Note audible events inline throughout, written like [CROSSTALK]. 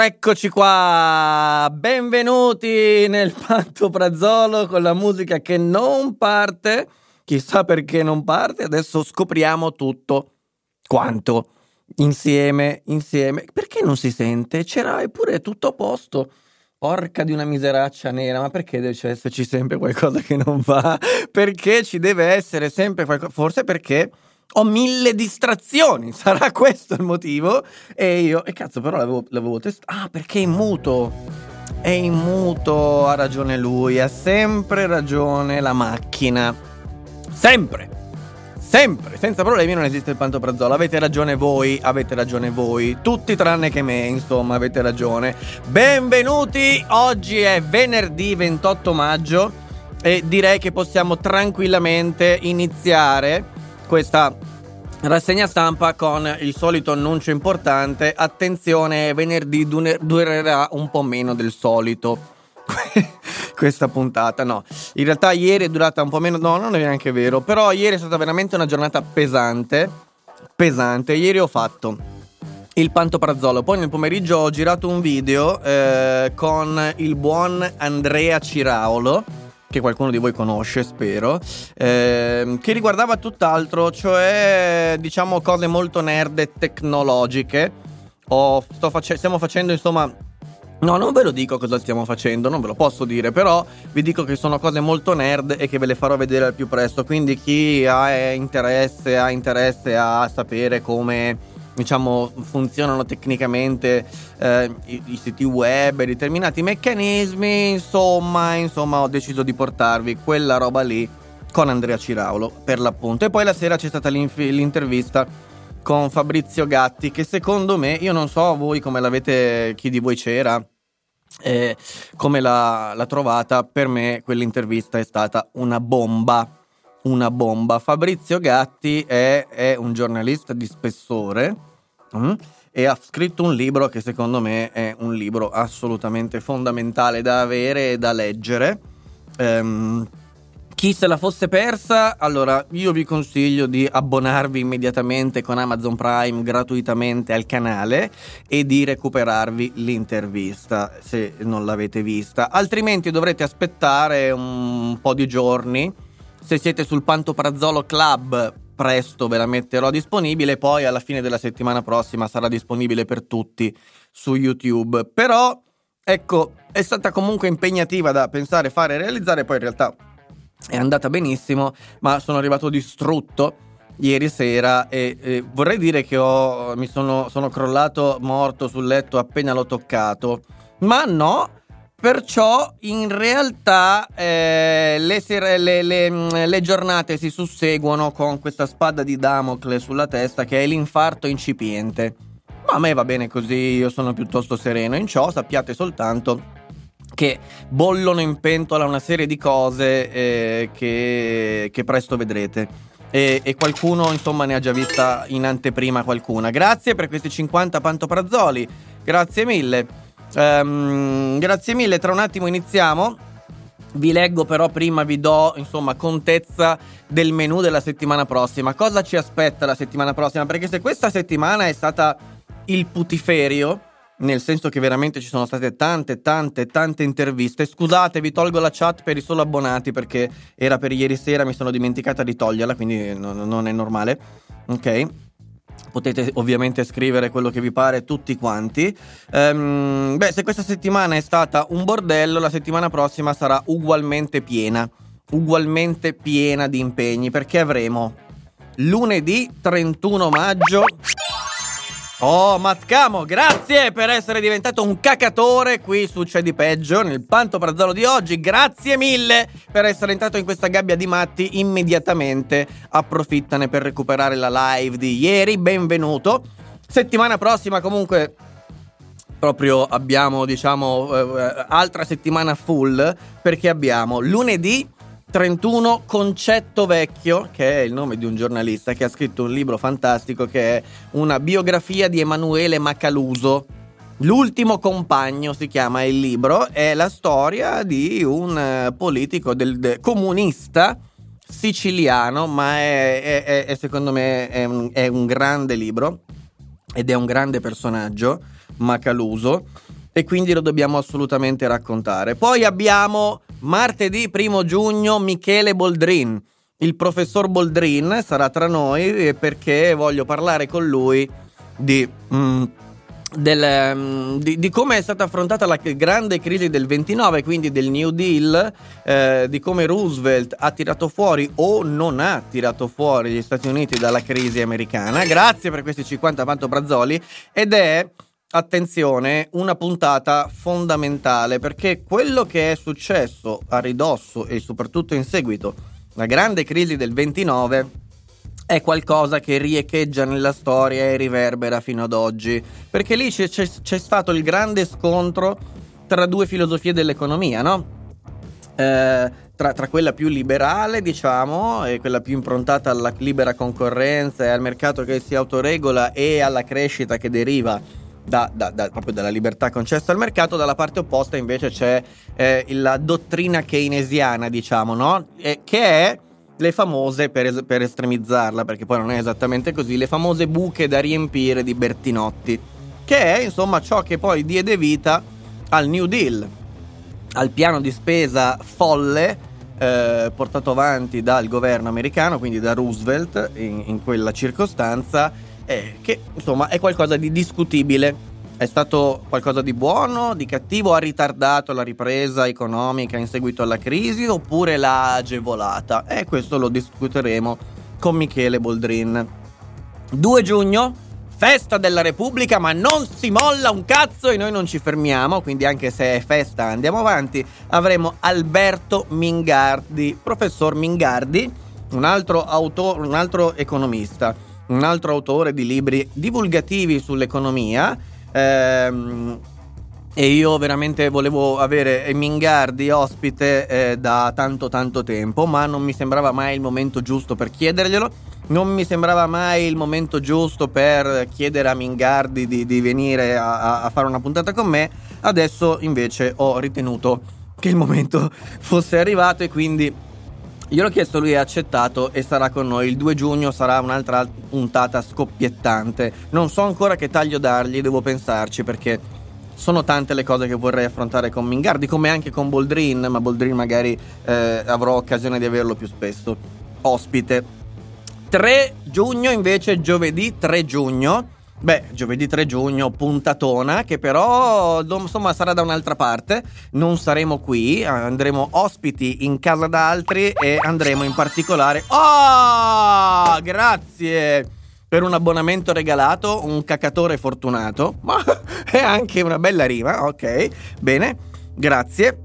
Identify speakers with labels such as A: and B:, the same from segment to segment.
A: Eccoci qua, benvenuti nel Pantoprazolo con la musica che non parte, chissà perché non parte, adesso scopriamo tutto quanto, insieme, insieme, perché non si sente? C'era eppure tutto a posto, porca di una miseraccia nera, ma perché deve esserci sempre qualcosa che non va? Perché ci deve essere sempre qualcosa, forse perché ho mille distrazioni, [LAUGHS] sarà questo il motivo. E io, e cazzo, però l'avevo, l'avevo testato. Ah, perché è in muto. È in muto, ha ragione lui, ha sempre ragione la macchina. Sempre. Sempre, senza problemi non esiste il pantoprazolo. Avete ragione voi, avete ragione voi. Tutti tranne che me, insomma, avete ragione. Benvenuti, oggi è venerdì 28 maggio e direi che possiamo tranquillamente iniziare questa rassegna stampa con il solito annuncio importante. Attenzione, venerdì durerà un po' meno del solito. [LAUGHS] Questa puntata, no. In realtà ieri è durata un po' meno, no, non è neanche vero. Però ieri è stata veramente una giornata pesante. Pesante. Ieri ho fatto il pantoprazzolo. Poi nel pomeriggio ho girato un video eh, con il buon Andrea Ciraolo che qualcuno di voi conosce, spero, ehm, che riguardava tutt'altro, cioè diciamo cose molto nerd e tecnologiche. Sto face- stiamo facendo insomma No, non ve lo dico cosa stiamo facendo, non ve lo posso dire, però vi dico che sono cose molto nerd e che ve le farò vedere al più presto. Quindi chi ha eh, interesse, ha interesse a sapere come diciamo funzionano tecnicamente eh, i, i siti web determinati meccanismi, insomma, insomma, ho deciso di portarvi quella roba lì con Andrea Ciraulo, per l'appunto. E poi la sera c'è stata l'intervista con Fabrizio Gatti che secondo me, io non so voi come l'avete, chi di voi c'era, eh, come l'ha, l'ha trovata, per me quell'intervista è stata una bomba, una bomba. Fabrizio Gatti è, è un giornalista di spessore mm, e ha scritto un libro che secondo me è un libro assolutamente fondamentale da avere e da leggere. Ehm, chi se la fosse persa, allora io vi consiglio di abbonarvi immediatamente con Amazon Prime gratuitamente al canale e di recuperarvi l'intervista se non l'avete vista. Altrimenti dovrete aspettare un po' di giorni. Se siete sul Pantoprazzolo Club, presto ve la metterò disponibile. Poi alla fine della settimana prossima sarà disponibile per tutti su YouTube. Però, ecco, è stata comunque impegnativa da pensare, fare e realizzare. Poi in realtà è andata benissimo, ma sono arrivato distrutto ieri sera e, e vorrei dire che ho, mi sono, sono crollato morto sul letto appena l'ho toccato, ma no. Perciò in realtà eh, le, sere- le- le- mm, le giornate si susseguono con questa spada di Damocle sulla testa che è l'infarto incipiente. Ma a me va bene così, io sono piuttosto sereno in ciò, sappiate soltanto che bollono in pentola una serie di cose eh, che, che presto vedrete. E, e qualcuno, insomma, ne ha già vista in anteprima qualcuna. Grazie per questi 50 pantoprazzoli. Grazie mille. Ehm, grazie mille. Tra un attimo iniziamo. Vi leggo però prima, vi do insomma contezza del menù della settimana prossima. Cosa ci aspetta la settimana prossima? Perché se questa settimana è stata il putiferio, nel senso che veramente ci sono state tante, tante, tante interviste. Scusate, vi tolgo la chat per i solo abbonati perché era per ieri sera, mi sono dimenticata di toglierla, quindi non, non è normale. Ok? Potete ovviamente scrivere quello che vi pare tutti quanti. Ehm, beh, se questa settimana è stata un bordello, la settimana prossima sarà ugualmente piena. Ugualmente piena di impegni perché avremo lunedì 31 maggio Oh, Matcamo, grazie per essere diventato un cacatore qui su C'è di Peggio, nel Pantoprazzolo di oggi. Grazie mille per essere entrato in questa gabbia di matti immediatamente. Approfittane per recuperare la live di ieri. Benvenuto. Settimana prossima, comunque, proprio abbiamo, diciamo, eh, altra settimana full perché abbiamo lunedì 31 Concetto Vecchio, che è il nome di un giornalista che ha scritto un libro fantastico che è una biografia di Emanuele Macaluso. L'ultimo compagno si chiama il libro, è la storia di un eh, politico del, de, comunista siciliano, ma è, è, è secondo me è un, è un grande libro ed è un grande personaggio, Macaluso, e quindi lo dobbiamo assolutamente raccontare. Poi abbiamo martedì 1 giugno Michele Boldrin. Il professor Boldrin sarà tra noi perché voglio parlare con lui di... Mm, del, mm, di, di, come è stata affrontata la grande crisi del 29, quindi del New Deal, eh, di come Roosevelt ha tirato fuori o non ha tirato fuori gli Stati Uniti dalla crisi americana. Grazie per questi 50 pantobrazzoli ed è attenzione, una puntata fondamentale perché quello che è successo a ridosso e soprattutto in seguito alla grande crisi del 29 è qualcosa che riecheggia nella storia e riverbera fino ad oggi, perché lì c'è, c'è, c'è stato il grande scontro tra due filosofie dell'economia, no? Eh, tra, tra, quella più liberale, diciamo, e quella più improntata alla libera concorrenza e al mercato che si autoregola e alla crescita che deriva da, da, da, proprio dalla libertà concessa al mercato, dalla parte opposta invece c'è eh, la dottrina keynesiana, diciamo, no? Eh, che è le famose, per, es- per estremizzarla, perché poi non è esattamente così, le famose buche da riempire di Bertinotti, che è insomma ciò che poi diede vita al New Deal, al piano di spesa folle eh, portato avanti dal governo americano, quindi da Roosevelt in, in quella circostanza, eh, che insomma è qualcosa di discutibile è stato qualcosa di buono, di cattivo? Ha ritardato la ripresa economica in seguito alla crisi oppure l'ha agevolata? E questo lo discuteremo con Michele Boldrin. 2 giugno, festa della Repubblica, ma non si molla un cazzo e noi non ci fermiamo, quindi anche se è festa andiamo avanti. Avremo Alberto Mingardi, professor Mingardi, un altro autore, un altro economista, un altro autore di libri divulgativi sull'economia Ehm, e io veramente volevo avere Mingardi ospite eh, da tanto tanto tempo, ma non mi sembrava mai il momento giusto per chiederglielo. Non mi sembrava mai il momento giusto per chiedere a Mingardi di, di venire a, a fare una puntata con me. Adesso invece ho ritenuto che il momento [LAUGHS] fosse arrivato e quindi Gliel'ho chiesto, lui ha accettato e sarà con noi. Il 2 giugno sarà un'altra puntata scoppiettante. Non so ancora che taglio dargli, devo pensarci perché sono tante le cose che vorrei affrontare con Mingardi, come anche con Boldrin, ma Boldrin magari eh, avrò occasione di averlo più spesso. Ospite. 3 giugno invece, giovedì 3 giugno Beh, giovedì 3 giugno, puntatona, che però insomma sarà da un'altra parte. Non saremo qui, andremo ospiti in casa d'altri e andremo in particolare. Oh, grazie! Per un abbonamento regalato, un cacatore fortunato. Ma è [LAUGHS] anche una bella rima, ok. Bene, grazie.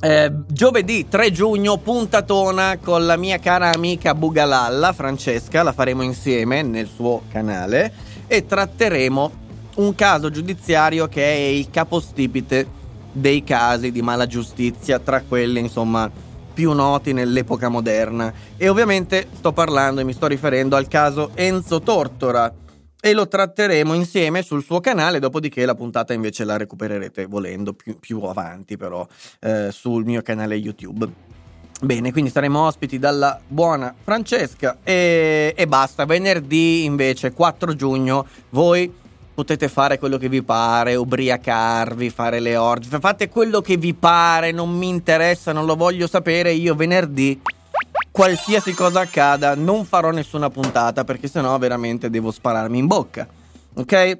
A: Eh, giovedì 3 giugno, puntatona con la mia cara amica Bugalalla, Francesca, la faremo insieme nel suo canale e tratteremo un caso giudiziario che è il capostipite dei casi di mala giustizia, tra quelli insomma più noti nell'epoca moderna. E ovviamente sto parlando e mi sto riferendo al caso Enzo Tortora e lo tratteremo insieme sul suo canale, dopodiché la puntata invece la recupererete volendo più, più avanti però eh, sul mio canale YouTube. Bene, quindi saremo ospiti dalla buona Francesca e, e basta. Venerdì invece, 4 giugno, voi potete fare quello che vi pare, ubriacarvi, fare le orge, fate quello che vi pare, non mi interessa, non lo voglio sapere. Io venerdì, qualsiasi cosa accada, non farò nessuna puntata perché sennò veramente devo spararmi in bocca. Ok?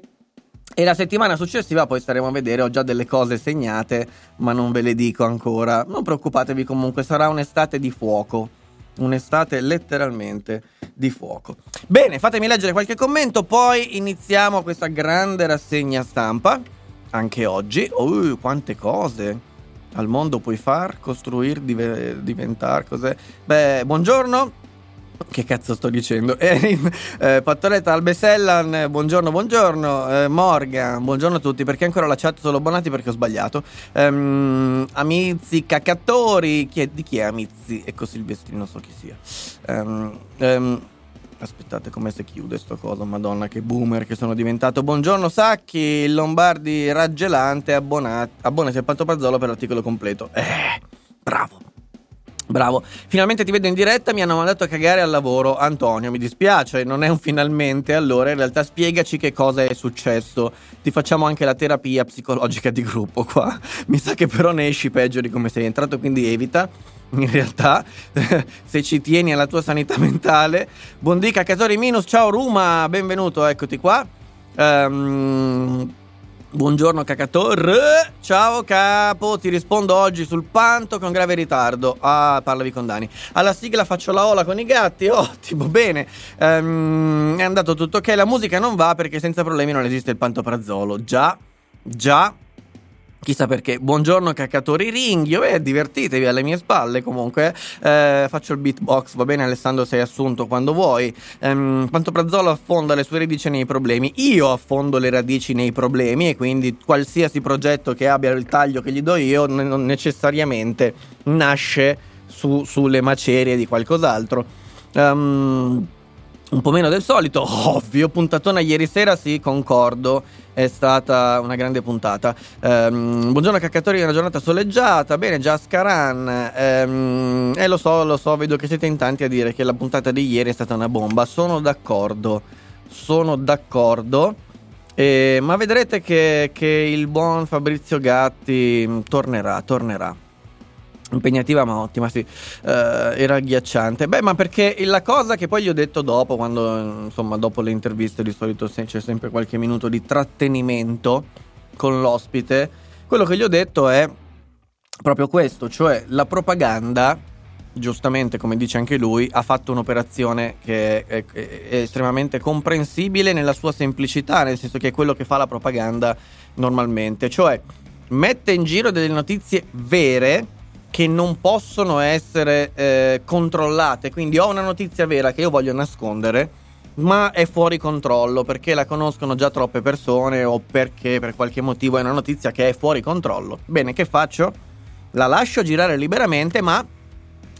A: E la settimana successiva poi staremo a vedere, ho già delle cose segnate, ma non ve le dico ancora. Non preoccupatevi comunque, sarà un'estate di fuoco. Un'estate letteralmente di fuoco. Bene, fatemi leggere qualche commento, poi iniziamo questa grande rassegna stampa. Anche oggi. Uh, quante cose al mondo puoi far, costruire, div- diventare cos'è. Beh, buongiorno. Che cazzo sto dicendo? [LAUGHS] Eh, eh, Pattoretta Albesellan, buongiorno, buongiorno. Eh, Morgan, buongiorno a tutti. Perché ancora la chat solo abbonati? Perché ho sbagliato. Um, Amizi, Caccatori. Chi è, di chi è Amizi? Ecco Silvestri, non so chi sia. Um, um, aspettate come si chiude sto coso. Madonna, che boomer che sono diventato. Buongiorno Sacchi, Lombardi raggelante. Abbonati, abbonati al Pantopazzolo per l'articolo completo. Eh, bravo. Bravo, finalmente ti vedo in diretta, mi hanno mandato a cagare al lavoro. Antonio, mi dispiace, non è un finalmente, allora in realtà spiegaci che cosa è successo. Ti facciamo anche la terapia psicologica di gruppo qua. [LAUGHS] Mi sa che però ne esci peggio di come sei entrato, quindi evita. In realtà, [LAUGHS] se ci tieni alla tua sanità mentale. Buondica Catori Minus, ciao Ruma, benvenuto, eccoti qua. Ehm... Um, Buongiorno Cacator, ciao capo, ti rispondo oggi sul panto con grave ritardo. Ah, parlavi con Dani. Alla sigla faccio la ola con i gatti, [LAUGHS] ottimo, bene. Um, è andato tutto ok, la musica non va perché senza problemi non esiste il pantoprazzolo. Già, già, Chissà perché. Buongiorno caccatori ringhio eh, divertitevi alle mie spalle comunque. Eh, faccio il beatbox, va bene Alessandro sei assunto quando vuoi. Ehm, Prazzolo affonda le sue radici nei problemi. Io affondo le radici nei problemi e quindi qualsiasi progetto che abbia il taglio che gli do io non necessariamente nasce su, sulle macerie di qualcos'altro. Um, un po' meno del solito, [LAUGHS] ovvio, puntatona ieri sera, sì, concordo, è stata una grande puntata. Um, buongiorno caccatori, una giornata soleggiata, bene, già Scaran, um, e lo so, lo so, vedo che siete in tanti a dire che la puntata di ieri è stata una bomba, sono d'accordo, sono d'accordo. Eh, ma vedrete che, che il buon Fabrizio Gatti tornerà, tornerà impegnativa ma ottima, sì, uh, era agghiacciante. Beh, ma perché la cosa che poi gli ho detto dopo, quando insomma dopo le interviste di solito c'è sempre qualche minuto di trattenimento con l'ospite, quello che gli ho detto è proprio questo, cioè la propaganda, giustamente come dice anche lui, ha fatto un'operazione che è, è, è estremamente comprensibile nella sua semplicità, nel senso che è quello che fa la propaganda normalmente, cioè mette in giro delle notizie vere che non possono essere eh, controllate. Quindi ho una notizia vera che io voglio nascondere, ma è fuori controllo perché la conoscono già troppe persone o perché per qualche motivo è una notizia che è fuori controllo. Bene, che faccio? La lascio girare liberamente, ma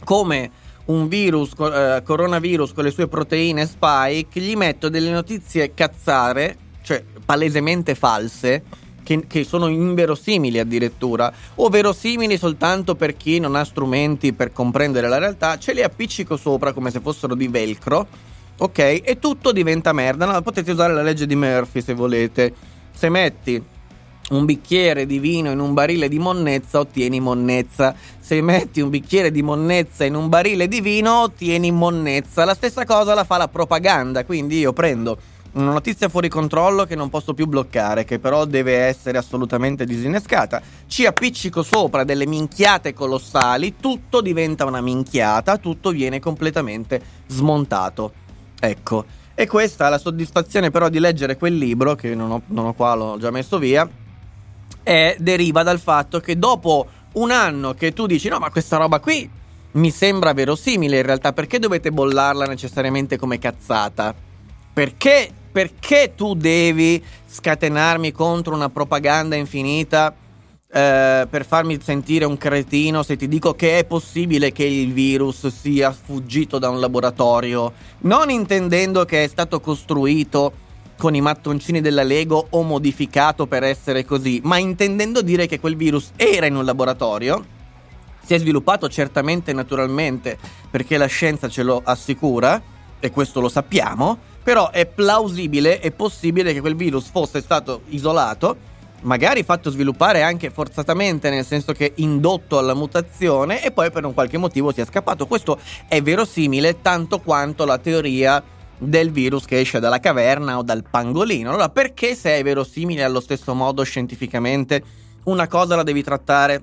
A: come un virus, eh, coronavirus con le sue proteine spike, gli metto delle notizie cazzare, cioè palesemente false che, che sono inverosimili addirittura, o verosimili soltanto per chi non ha strumenti per comprendere la realtà, ce li appiccico sopra come se fossero di velcro, ok? E tutto diventa merda. No, potete usare la legge di Murphy se volete. Se metti un bicchiere di vino in un barile di monnezza ottieni monnezza. Se metti un bicchiere di monnezza in un barile di vino ottieni monnezza. La stessa cosa la fa la propaganda, quindi io prendo una notizia fuori controllo che non posso più bloccare, che però deve essere assolutamente disinnescata. Ci appiccico sopra delle minchiate colossali, tutto diventa una minchiata, tutto viene completamente smontato. Ecco. E questa è la soddisfazione però di leggere quel libro, che non ho, non ho qua, l'ho già messo via, e deriva dal fatto che dopo un anno che tu dici no ma questa roba qui mi sembra verosimile in realtà, perché dovete bollarla necessariamente come cazzata? Perché perché tu devi scatenarmi contro una propaganda infinita eh, per farmi sentire un cretino se ti dico che è possibile che il virus sia fuggito da un laboratorio, non intendendo che è stato costruito con i mattoncini della Lego o modificato per essere così, ma intendendo dire che quel virus era in un laboratorio, si è sviluppato certamente naturalmente perché la scienza ce lo assicura, e questo lo sappiamo, però è plausibile e possibile che quel virus fosse stato isolato, magari fatto sviluppare anche forzatamente, nel senso che indotto alla mutazione e poi per un qualche motivo sia scappato. Questo è verosimile tanto quanto la teoria del virus che esce dalla caverna o dal pangolino. Allora, perché se è verosimile allo stesso modo scientificamente, una cosa la devi trattare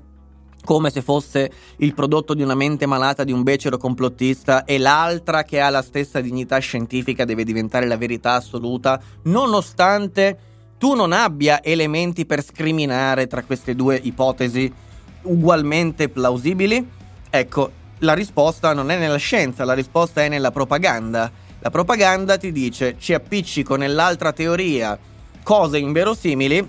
A: come se fosse il prodotto di una mente malata di un becero complottista e l'altra che ha la stessa dignità scientifica deve diventare la verità assoluta, nonostante tu non abbia elementi per scriminare tra queste due ipotesi ugualmente plausibili? Ecco, la risposta non è nella scienza, la risposta è nella propaganda. La propaganda ti dice ci appiccico nell'altra teoria cose inverosimili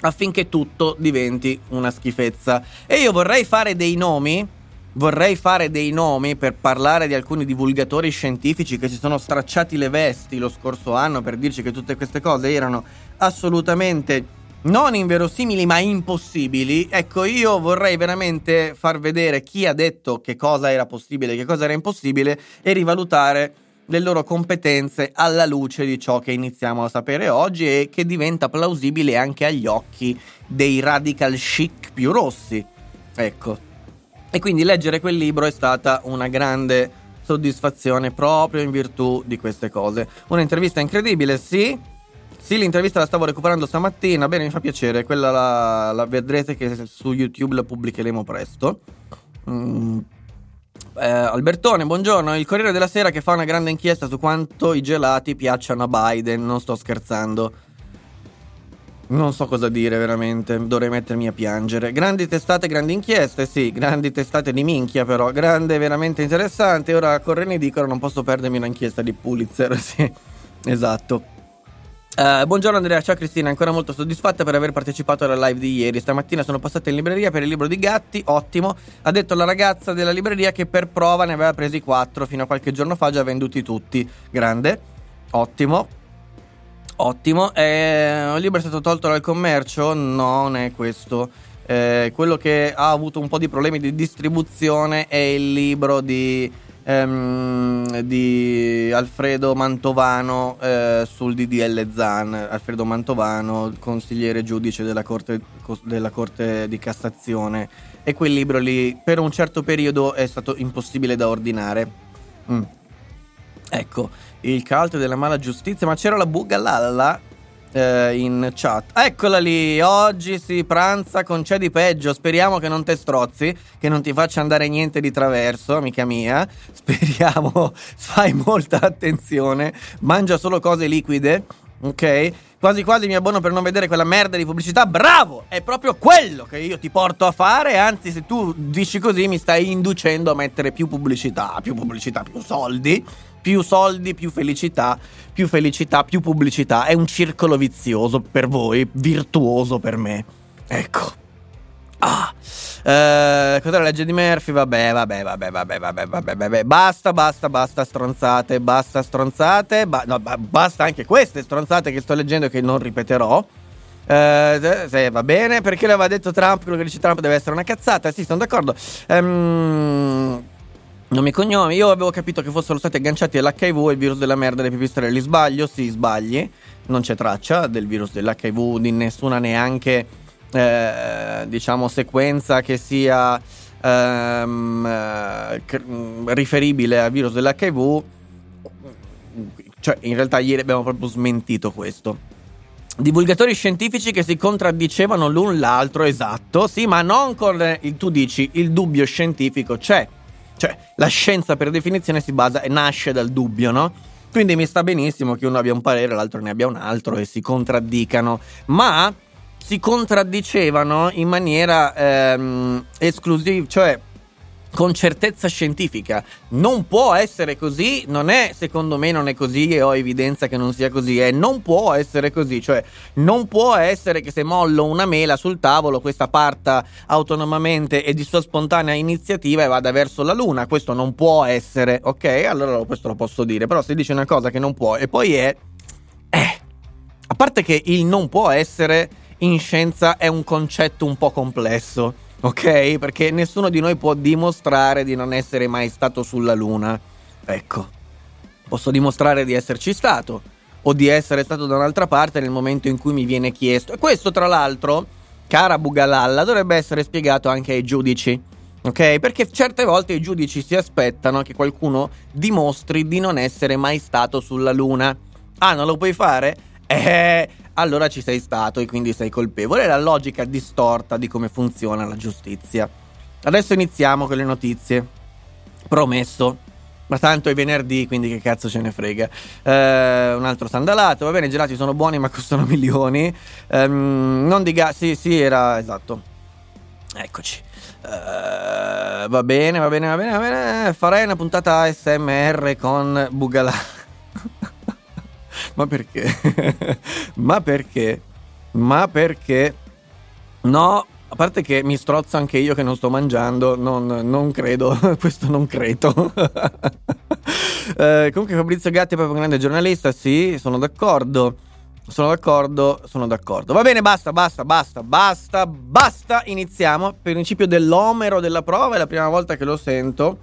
A: affinché tutto diventi una schifezza. E io vorrei fare dei nomi, vorrei fare dei nomi per parlare di alcuni divulgatori scientifici che si sono stracciati le vesti lo scorso anno per dirci che tutte queste cose erano assolutamente non inverosimili ma impossibili. Ecco, io vorrei veramente far vedere chi ha detto che cosa era possibile e che cosa era impossibile e rivalutare le loro competenze alla luce di ciò che iniziamo a sapere oggi e che diventa plausibile anche agli occhi dei radical chic più rossi. Ecco. E quindi leggere quel libro è stata una grande soddisfazione proprio in virtù di queste cose. Un'intervista incredibile, sì. Sì, l'intervista la stavo recuperando stamattina, bene, mi fa piacere, quella la, la vedrete che su YouTube la pubblicheremo presto. Mm, eh, Albertone, buongiorno. Il Corriere della Sera che fa una grande inchiesta su quanto i gelati piacciono a Biden. Non sto scherzando. Non so cosa dire veramente, dovrei mettermi a piangere. Grandi testate, grandi inchieste, sì, grandi testate di minchia però, grande, veramente interessante. Ora corre ne dicono non posso perdermi un'inchiesta di Pulitzer, [LAUGHS] sì, esatto. Uh, buongiorno Andrea, ciao Cristina, ancora molto soddisfatta per aver partecipato alla live di ieri. Stamattina sono passata in libreria per il libro di Gatti, ottimo. Ha detto la ragazza della libreria che per prova ne aveva presi quattro, fino a qualche giorno fa già venduti tutti. Grande, ottimo. Ottimo. Eh, il libro è stato tolto dal commercio? Non è questo. Eh, quello che ha avuto un po' di problemi di distribuzione è il libro di ehm, di Alfredo Mantovano eh, sul DDL Zan. Alfredo Mantovano, consigliere giudice della Corte, della Corte di Cassazione. E quel libro lì per un certo periodo è stato impossibile da ordinare. Mm. Ecco, il cult della mala giustizia, ma c'era la Bugalalla eh, in chat. Eccola lì, oggi si pranza con c'è di peggio. Speriamo che non te strozzi, che non ti faccia andare niente di traverso, amica mia. [LAUGHS] Speriamo, fai molta attenzione. Mangia solo cose liquide, ok? Quasi quasi mi abbono per non vedere quella merda di pubblicità. Bravo! È proprio quello che io ti porto a fare. Anzi, se tu dici così, mi stai inducendo a mettere più pubblicità, più pubblicità, più soldi più soldi, più felicità, più felicità, più pubblicità. È un circolo vizioso per voi, virtuoso per me. Ecco. Ah. Eh, cos'è la legge di Murphy? Vabbè, vabbè, vabbè, vabbè, vabbè, vabbè, vabbè. Basta, basta, basta stronzate, basta stronzate. Ba- no, ba- basta anche queste stronzate che sto leggendo e che non ripeterò. Eh, se va bene, perché l'aveva detto Trump, quello che dice Trump deve essere una cazzata. Sì, sono d'accordo. Ehm Nomi e cognomi, io avevo capito che fossero stati agganciati all'HIV e il virus della merda dei pipistrelli. Sbaglio? Sì, sbagli. Non c'è traccia del virus dell'HIV di nessuna neanche, eh, diciamo, sequenza che sia ehm, eh, riferibile al virus dell'HIV. Cioè, in realtà ieri abbiamo proprio smentito questo. Divulgatori scientifici che si contraddicevano l'un l'altro, esatto, sì, ma non con il tu dici il dubbio scientifico c'è cioè, la scienza per definizione si basa e nasce dal dubbio, no? Quindi mi sta benissimo che uno abbia un parere, l'altro ne abbia un altro e si contraddicano, ma si contraddicevano in maniera ehm, esclusiva, cioè con certezza scientifica. Non può essere così, non è, secondo me non è così e ho evidenza che non sia così, e non può essere così, cioè non può essere che se mollo una mela sul tavolo questa parta autonomamente e di sua spontanea iniziativa e vada verso la luna, questo non può essere, ok? Allora questo lo posso dire, però se dice una cosa che non può e poi è... Eh, a parte che il non può essere in scienza è un concetto un po' complesso ok? Perché nessuno di noi può dimostrare di non essere mai stato sulla Luna. Ecco, posso dimostrare di esserci stato o di essere stato da un'altra parte nel momento in cui mi viene chiesto. E questo, tra l'altro, cara Bugalalla, dovrebbe essere spiegato anche ai giudici. Ok? Perché certe volte i giudici si aspettano che qualcuno dimostri di non essere mai stato sulla Luna. Ah, non lo puoi fare? Eh, allora ci sei stato e quindi sei colpevole. È la logica distorta di come funziona la giustizia. Adesso iniziamo con le notizie. Promesso. Ma tanto è venerdì, quindi che cazzo ce ne frega. Eh, un altro sandalato. Va bene, i gelati sono buoni, ma costano [LAUGHS] milioni. Eh, non di gas. Sì, sì, era esatto. Eccoci. Uh, va bene, va bene, va bene, va bene. Farei una puntata ASMR con Bugala. Ma perché? [LAUGHS] Ma perché? Ma perché? No, a parte che mi strozzo anche io che non sto mangiando, non, non credo, [LAUGHS] questo non credo. [LAUGHS] eh, comunque Fabrizio Gatti è proprio un grande giornalista, sì, sono d'accordo. Sono d'accordo, sono d'accordo. Va bene, basta, basta, basta, basta, basta. Iniziamo. Per principio dell'omero della prova è la prima volta che lo sento,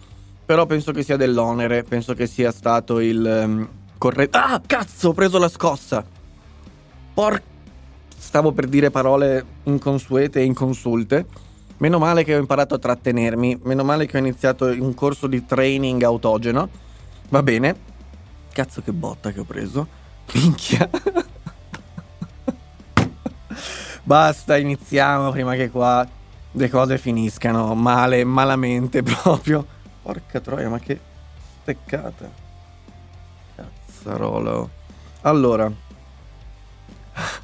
A: però penso che sia dell'onere, penso che sia stato il um, corretto. Ah, cazzo, ho preso la scossa. Porca stavo per dire parole inconsuete e inconsulte. Meno male che ho imparato a trattenermi, meno male che ho iniziato un corso di training autogeno. Va bene. Cazzo che botta che ho preso. [LAUGHS] Minchia. Basta, iniziamo prima che qua le cose finiscano male, malamente proprio. Porca troia, ma che steccata. Cazzarolo. Allora, [LAUGHS]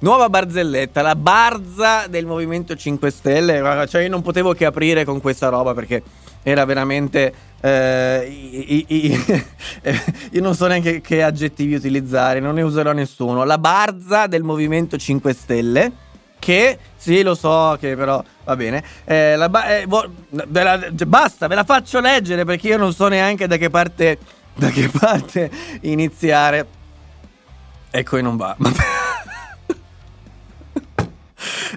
A: Nuova barzelletta, la barza del Movimento 5 Stelle. Cioè, io non potevo che aprire con questa roba perché era veramente. Eh, i, i, i, [LAUGHS] io non so neanche che aggettivi utilizzare, non ne userò nessuno. La barza del Movimento 5 Stelle. Che sì, lo so, che però va bene. Eh, ba- eh, vo- ve la, basta, ve la faccio leggere perché io non so neanche da che parte, da che parte iniziare. Ecco, e non va.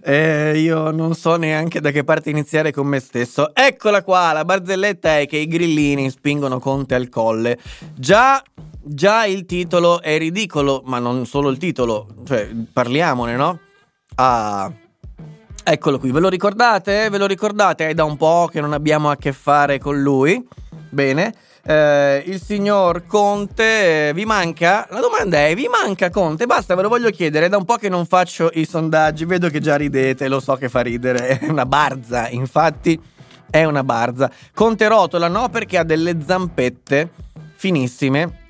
A: Eh, io non so neanche da che parte iniziare con me stesso. Eccola qua, la barzelletta è che i grillini spingono Conte al colle. Già, già il titolo è ridicolo, ma non solo il titolo, cioè parliamone, no? Ah. Eccolo qui, ve lo ricordate? Ve lo ricordate? È da un po' che non abbiamo a che fare con lui. Bene eh, il signor Conte eh, vi manca? La domanda è: vi manca Conte? Basta, ve lo voglio chiedere. È da un po' che non faccio i sondaggi. Vedo che già ridete, lo so che fa ridere. [LAUGHS] È una barza, infatti, è una barza. Conte rotola, no, perché ha delle zampette finissime.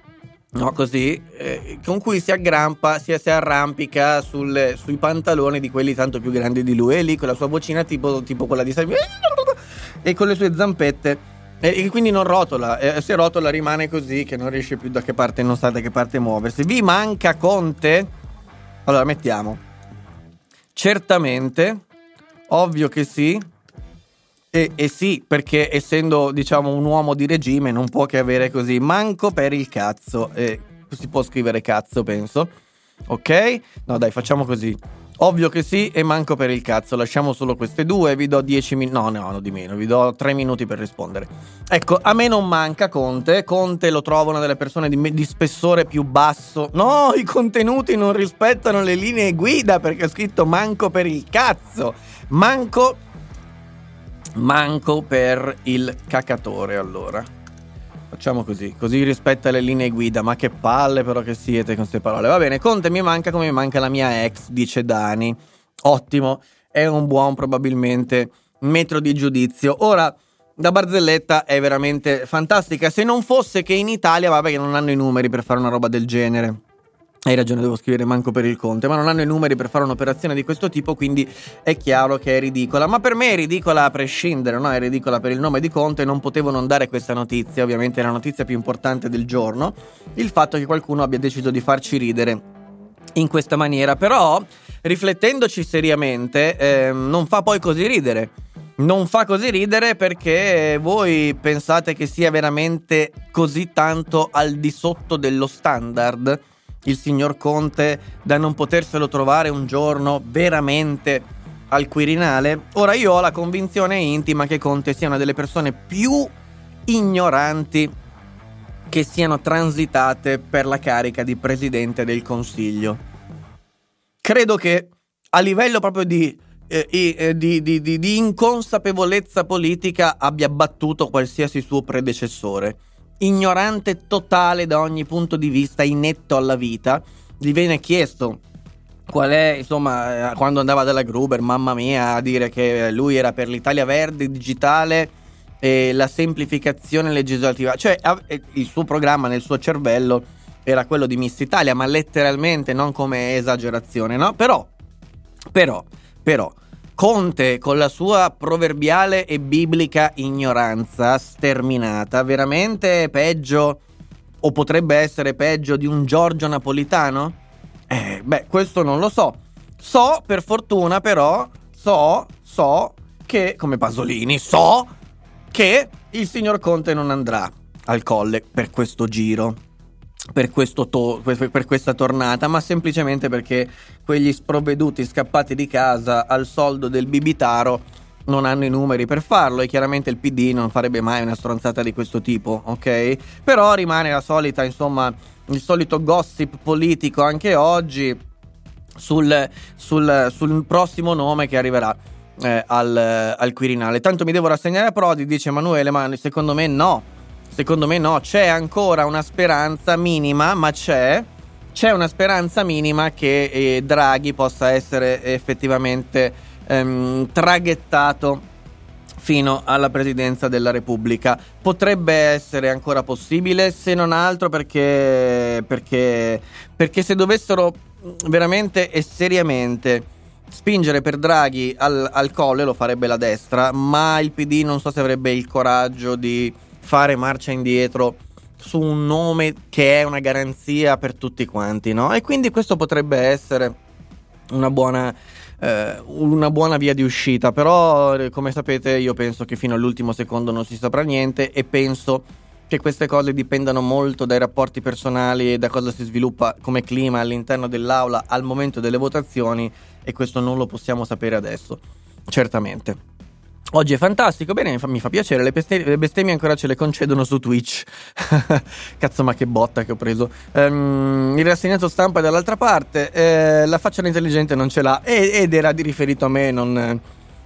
A: No, così, eh, con cui si aggrampa, si, si arrampica sul, sui pantaloni di quelli tanto più grandi di lui. E lì con la sua vocina tipo, tipo quella di Salvini. E con le sue zampette e, quindi non rotola, se rotola rimane così che non riesce più da che parte, non sa da che parte muoversi. Vi manca Conte? Allora mettiamo. Certamente, ovvio che sì. E, e, sì, perché essendo diciamo un uomo di regime non può che avere così. Manco per il cazzo. E si può scrivere cazzo, penso. Ok? No, dai, facciamo così. Ovvio che sì, e manco per il cazzo. Lasciamo solo queste due. Vi do 10 minuti. No, no, no, di meno. Vi do 3 minuti per rispondere. Ecco, a me non manca Conte. Conte lo trovo una delle persone di, di spessore più basso. No, i contenuti non rispettano le linee guida perché ho scritto manco per il cazzo. Manco. Manco per il cacatore, allora. Facciamo così, così rispetta le linee guida. Ma che palle però che siete con queste parole. Va bene, Conte mi manca come mi manca la mia ex, dice Dani. Ottimo, è un buon probabilmente metro di giudizio. Ora, la barzelletta è veramente fantastica. Se non fosse che in Italia, vabbè, che non hanno i numeri per fare una roba del genere. Hai ragione, devo scrivere manco per il Conte, ma non hanno i numeri per fare un'operazione di questo tipo, quindi è chiaro che è ridicola. Ma per me è ridicola a prescindere, no? È ridicola per il nome di Conte, non potevo non dare questa notizia, ovviamente è la notizia più importante del giorno, il fatto che qualcuno abbia deciso di farci ridere in questa maniera, però riflettendoci seriamente eh, non fa poi così ridere. Non fa così ridere perché voi pensate che sia veramente così tanto al di sotto dello standard? Il signor Conte da non poterselo trovare un giorno veramente al Quirinale? Ora io ho la convinzione intima che Conte sia una delle persone più ignoranti che siano transitate per la carica di presidente del Consiglio. Credo che a livello proprio di, eh, eh, di, di, di inconsapevolezza politica abbia battuto qualsiasi suo predecessore ignorante totale da ogni punto di vista, inetto alla vita, gli viene chiesto qual è, insomma, eh, quando andava dalla Gruber, mamma mia, a dire che lui era per l'Italia verde, digitale e la semplificazione legislativa, cioè il suo programma nel suo cervello era quello di Miss Italia, ma letteralmente non come esagerazione, no? Però, però, però, Conte, con la sua proverbiale e biblica ignoranza sterminata, veramente peggio o potrebbe essere peggio di un Giorgio Napolitano? Eh, beh, questo non lo so. So, per fortuna però, so, so che, come Pasolini, so che il signor Conte non andrà al colle per questo giro. Per, to- per, questa tornata, ma semplicemente perché quegli sprovveduti scappati di casa al soldo del bibitaro non hanno i numeri per farlo e chiaramente il PD non farebbe mai una stronzata di questo tipo, ok? Però rimane la solita, insomma, il solito gossip politico anche oggi sul, sul, sul prossimo nome che arriverà eh, al, al Quirinale. Tanto mi devo rassegnare a Prodi, dice Emanuele, ma secondo me no. Secondo me no, c'è ancora una speranza minima, ma c'è. C'è una speranza minima che eh, Draghi possa essere effettivamente ehm, traghettato fino alla presidenza della Repubblica. Potrebbe essere ancora possibile, se non altro perché, perché, perché se dovessero veramente e seriamente spingere per Draghi al, al colle lo farebbe la destra, ma il PD non so se avrebbe il coraggio di fare marcia indietro su un nome che è una garanzia per tutti quanti, no? E quindi questo potrebbe essere una buona, eh, una buona via di uscita, però come sapete io penso che fino all'ultimo secondo non si saprà niente e penso che queste cose dipendano molto dai rapporti personali e da cosa si sviluppa come clima all'interno dell'aula al momento delle votazioni e questo non lo possiamo sapere adesso, certamente. Oggi è fantastico, bene, mi fa, piacere, le, peste- le, bestemmie ancora ce le concedono su Twitch. [LAUGHS] Cazzo, ma che botta che ho preso. Um, il rassegnato stampa è dall'altra parte, eh, la faccia intelligente non ce l'ha ed era di riferito a me, non,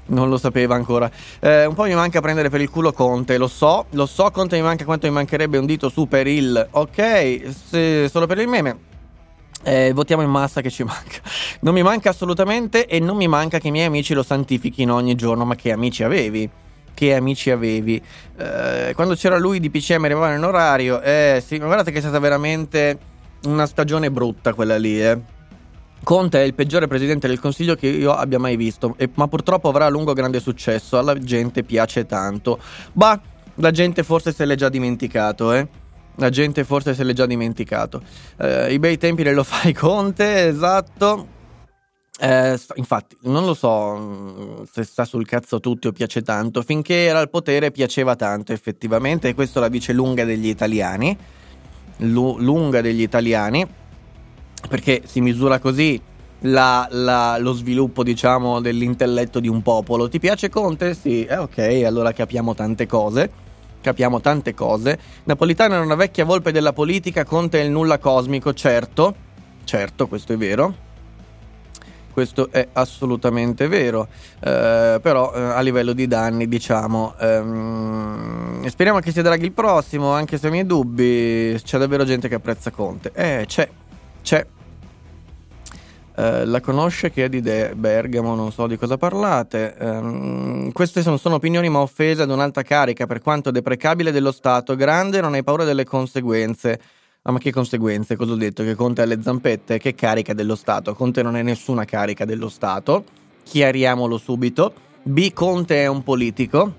A: non lo sapeva ancora. Eh, un po' mi manca prendere per il culo Conte, lo so, lo so, Conte mi manca quanto mi mancherebbe un dito su per il... Ok, se, solo per il meme. Eh, votiamo in massa che ci manca. Non mi manca assolutamente e non mi manca che i miei amici lo santifichino ogni giorno, ma che amici avevi? Che amici avevi? Eh, quando c'era lui di PCM arrivava in orario, eh sì, ma guardate che è stata veramente una stagione brutta quella lì, eh. Conte è il peggiore presidente del consiglio che io abbia mai visto, e, ma purtroppo avrà a lungo grande successo, alla gente piace tanto. Bah, la gente forse se l'è già dimenticato, eh. La gente forse se l'è già dimenticato. Eh, I bei tempi dello fai Conte, esatto. Eh, infatti, non lo so mm, se sta sul cazzo tutti o piace tanto. Finché era al potere piaceva tanto, effettivamente, e questo la dice lunga degli italiani. Lu- lunga degli italiani, perché si misura così la, la, lo sviluppo, diciamo, dell'intelletto di un popolo. Ti piace Conte? Sì, eh, ok, allora capiamo tante cose capiamo tante cose. Napolitano è una vecchia volpe della politica, Conte è il nulla cosmico, certo, certo, questo è vero. Questo è assolutamente vero, eh, però eh, a livello di danni diciamo, ehm, speriamo che sia Draghi il prossimo, anche se ho i miei dubbi, c'è davvero gente che apprezza Conte. Eh, c'è, c'è, eh, la conosce che è di De- Bergamo, non so di cosa parlate. Um, queste non sono opinioni ma offese ad un'alta carica, per quanto deprecabile dello Stato. Grande, non hai paura delle conseguenze. Ah, ma che conseguenze? Cosa ho detto? Che Conte ha le zampette? Che carica dello Stato? Conte non è nessuna carica dello Stato. Chiariamolo subito. B. Conte è un politico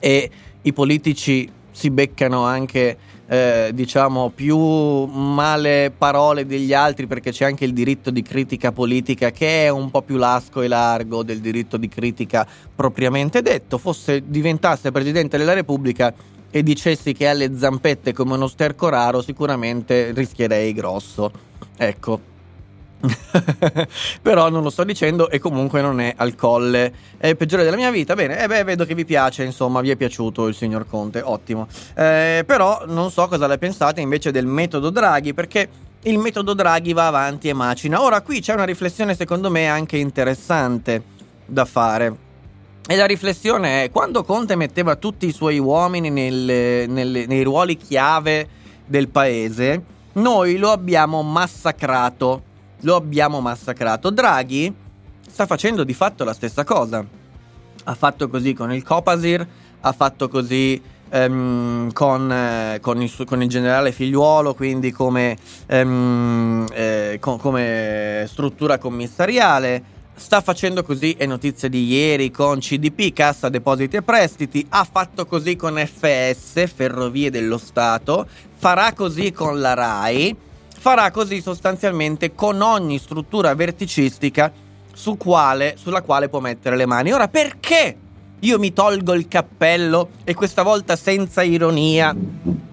A: e i politici si beccano anche eh, diciamo più male parole degli altri perché c'è anche il diritto di critica politica che è un po' più lasco e largo del diritto di critica propriamente detto. Fosse diventasse Presidente della Repubblica e dicessi che ha le zampette come uno sterco raro, sicuramente rischierei grosso. Ecco. [LAUGHS] Però non lo sto dicendo e comunque non è al colle. È il peggiore della mia vita. Bene, eh beh, vedo che vi piace, insomma, vi è piaciuto il signor Conte, ottimo. Eh, però non so cosa le pensate invece del metodo Draghi, perché il metodo Draghi va avanti e macina. Ora qui c'è una riflessione secondo me anche interessante da fare. E la riflessione è, quando Conte metteva tutti i suoi uomini nelle, nelle, nei ruoli chiave del paese, noi lo abbiamo massacrato lo abbiamo massacrato. Draghi sta facendo di fatto la stessa cosa. Ha fatto così con il Copasir, ha fatto così ehm, con, eh, con, il, con, il, generale figliuolo, quindi come, ehm, eh, con, come struttura commissariale. sta facendo così, è notizia di ieri, con CDP, Cassa Depositi e Prestiti, ha fatto così con FS, Ferrovie dello Stato, farà così con la RAI, farà così sostanzialmente con ogni struttura verticistica su quale, sulla quale può mettere le mani. Ora, perché io mi tolgo il cappello e questa volta senza ironia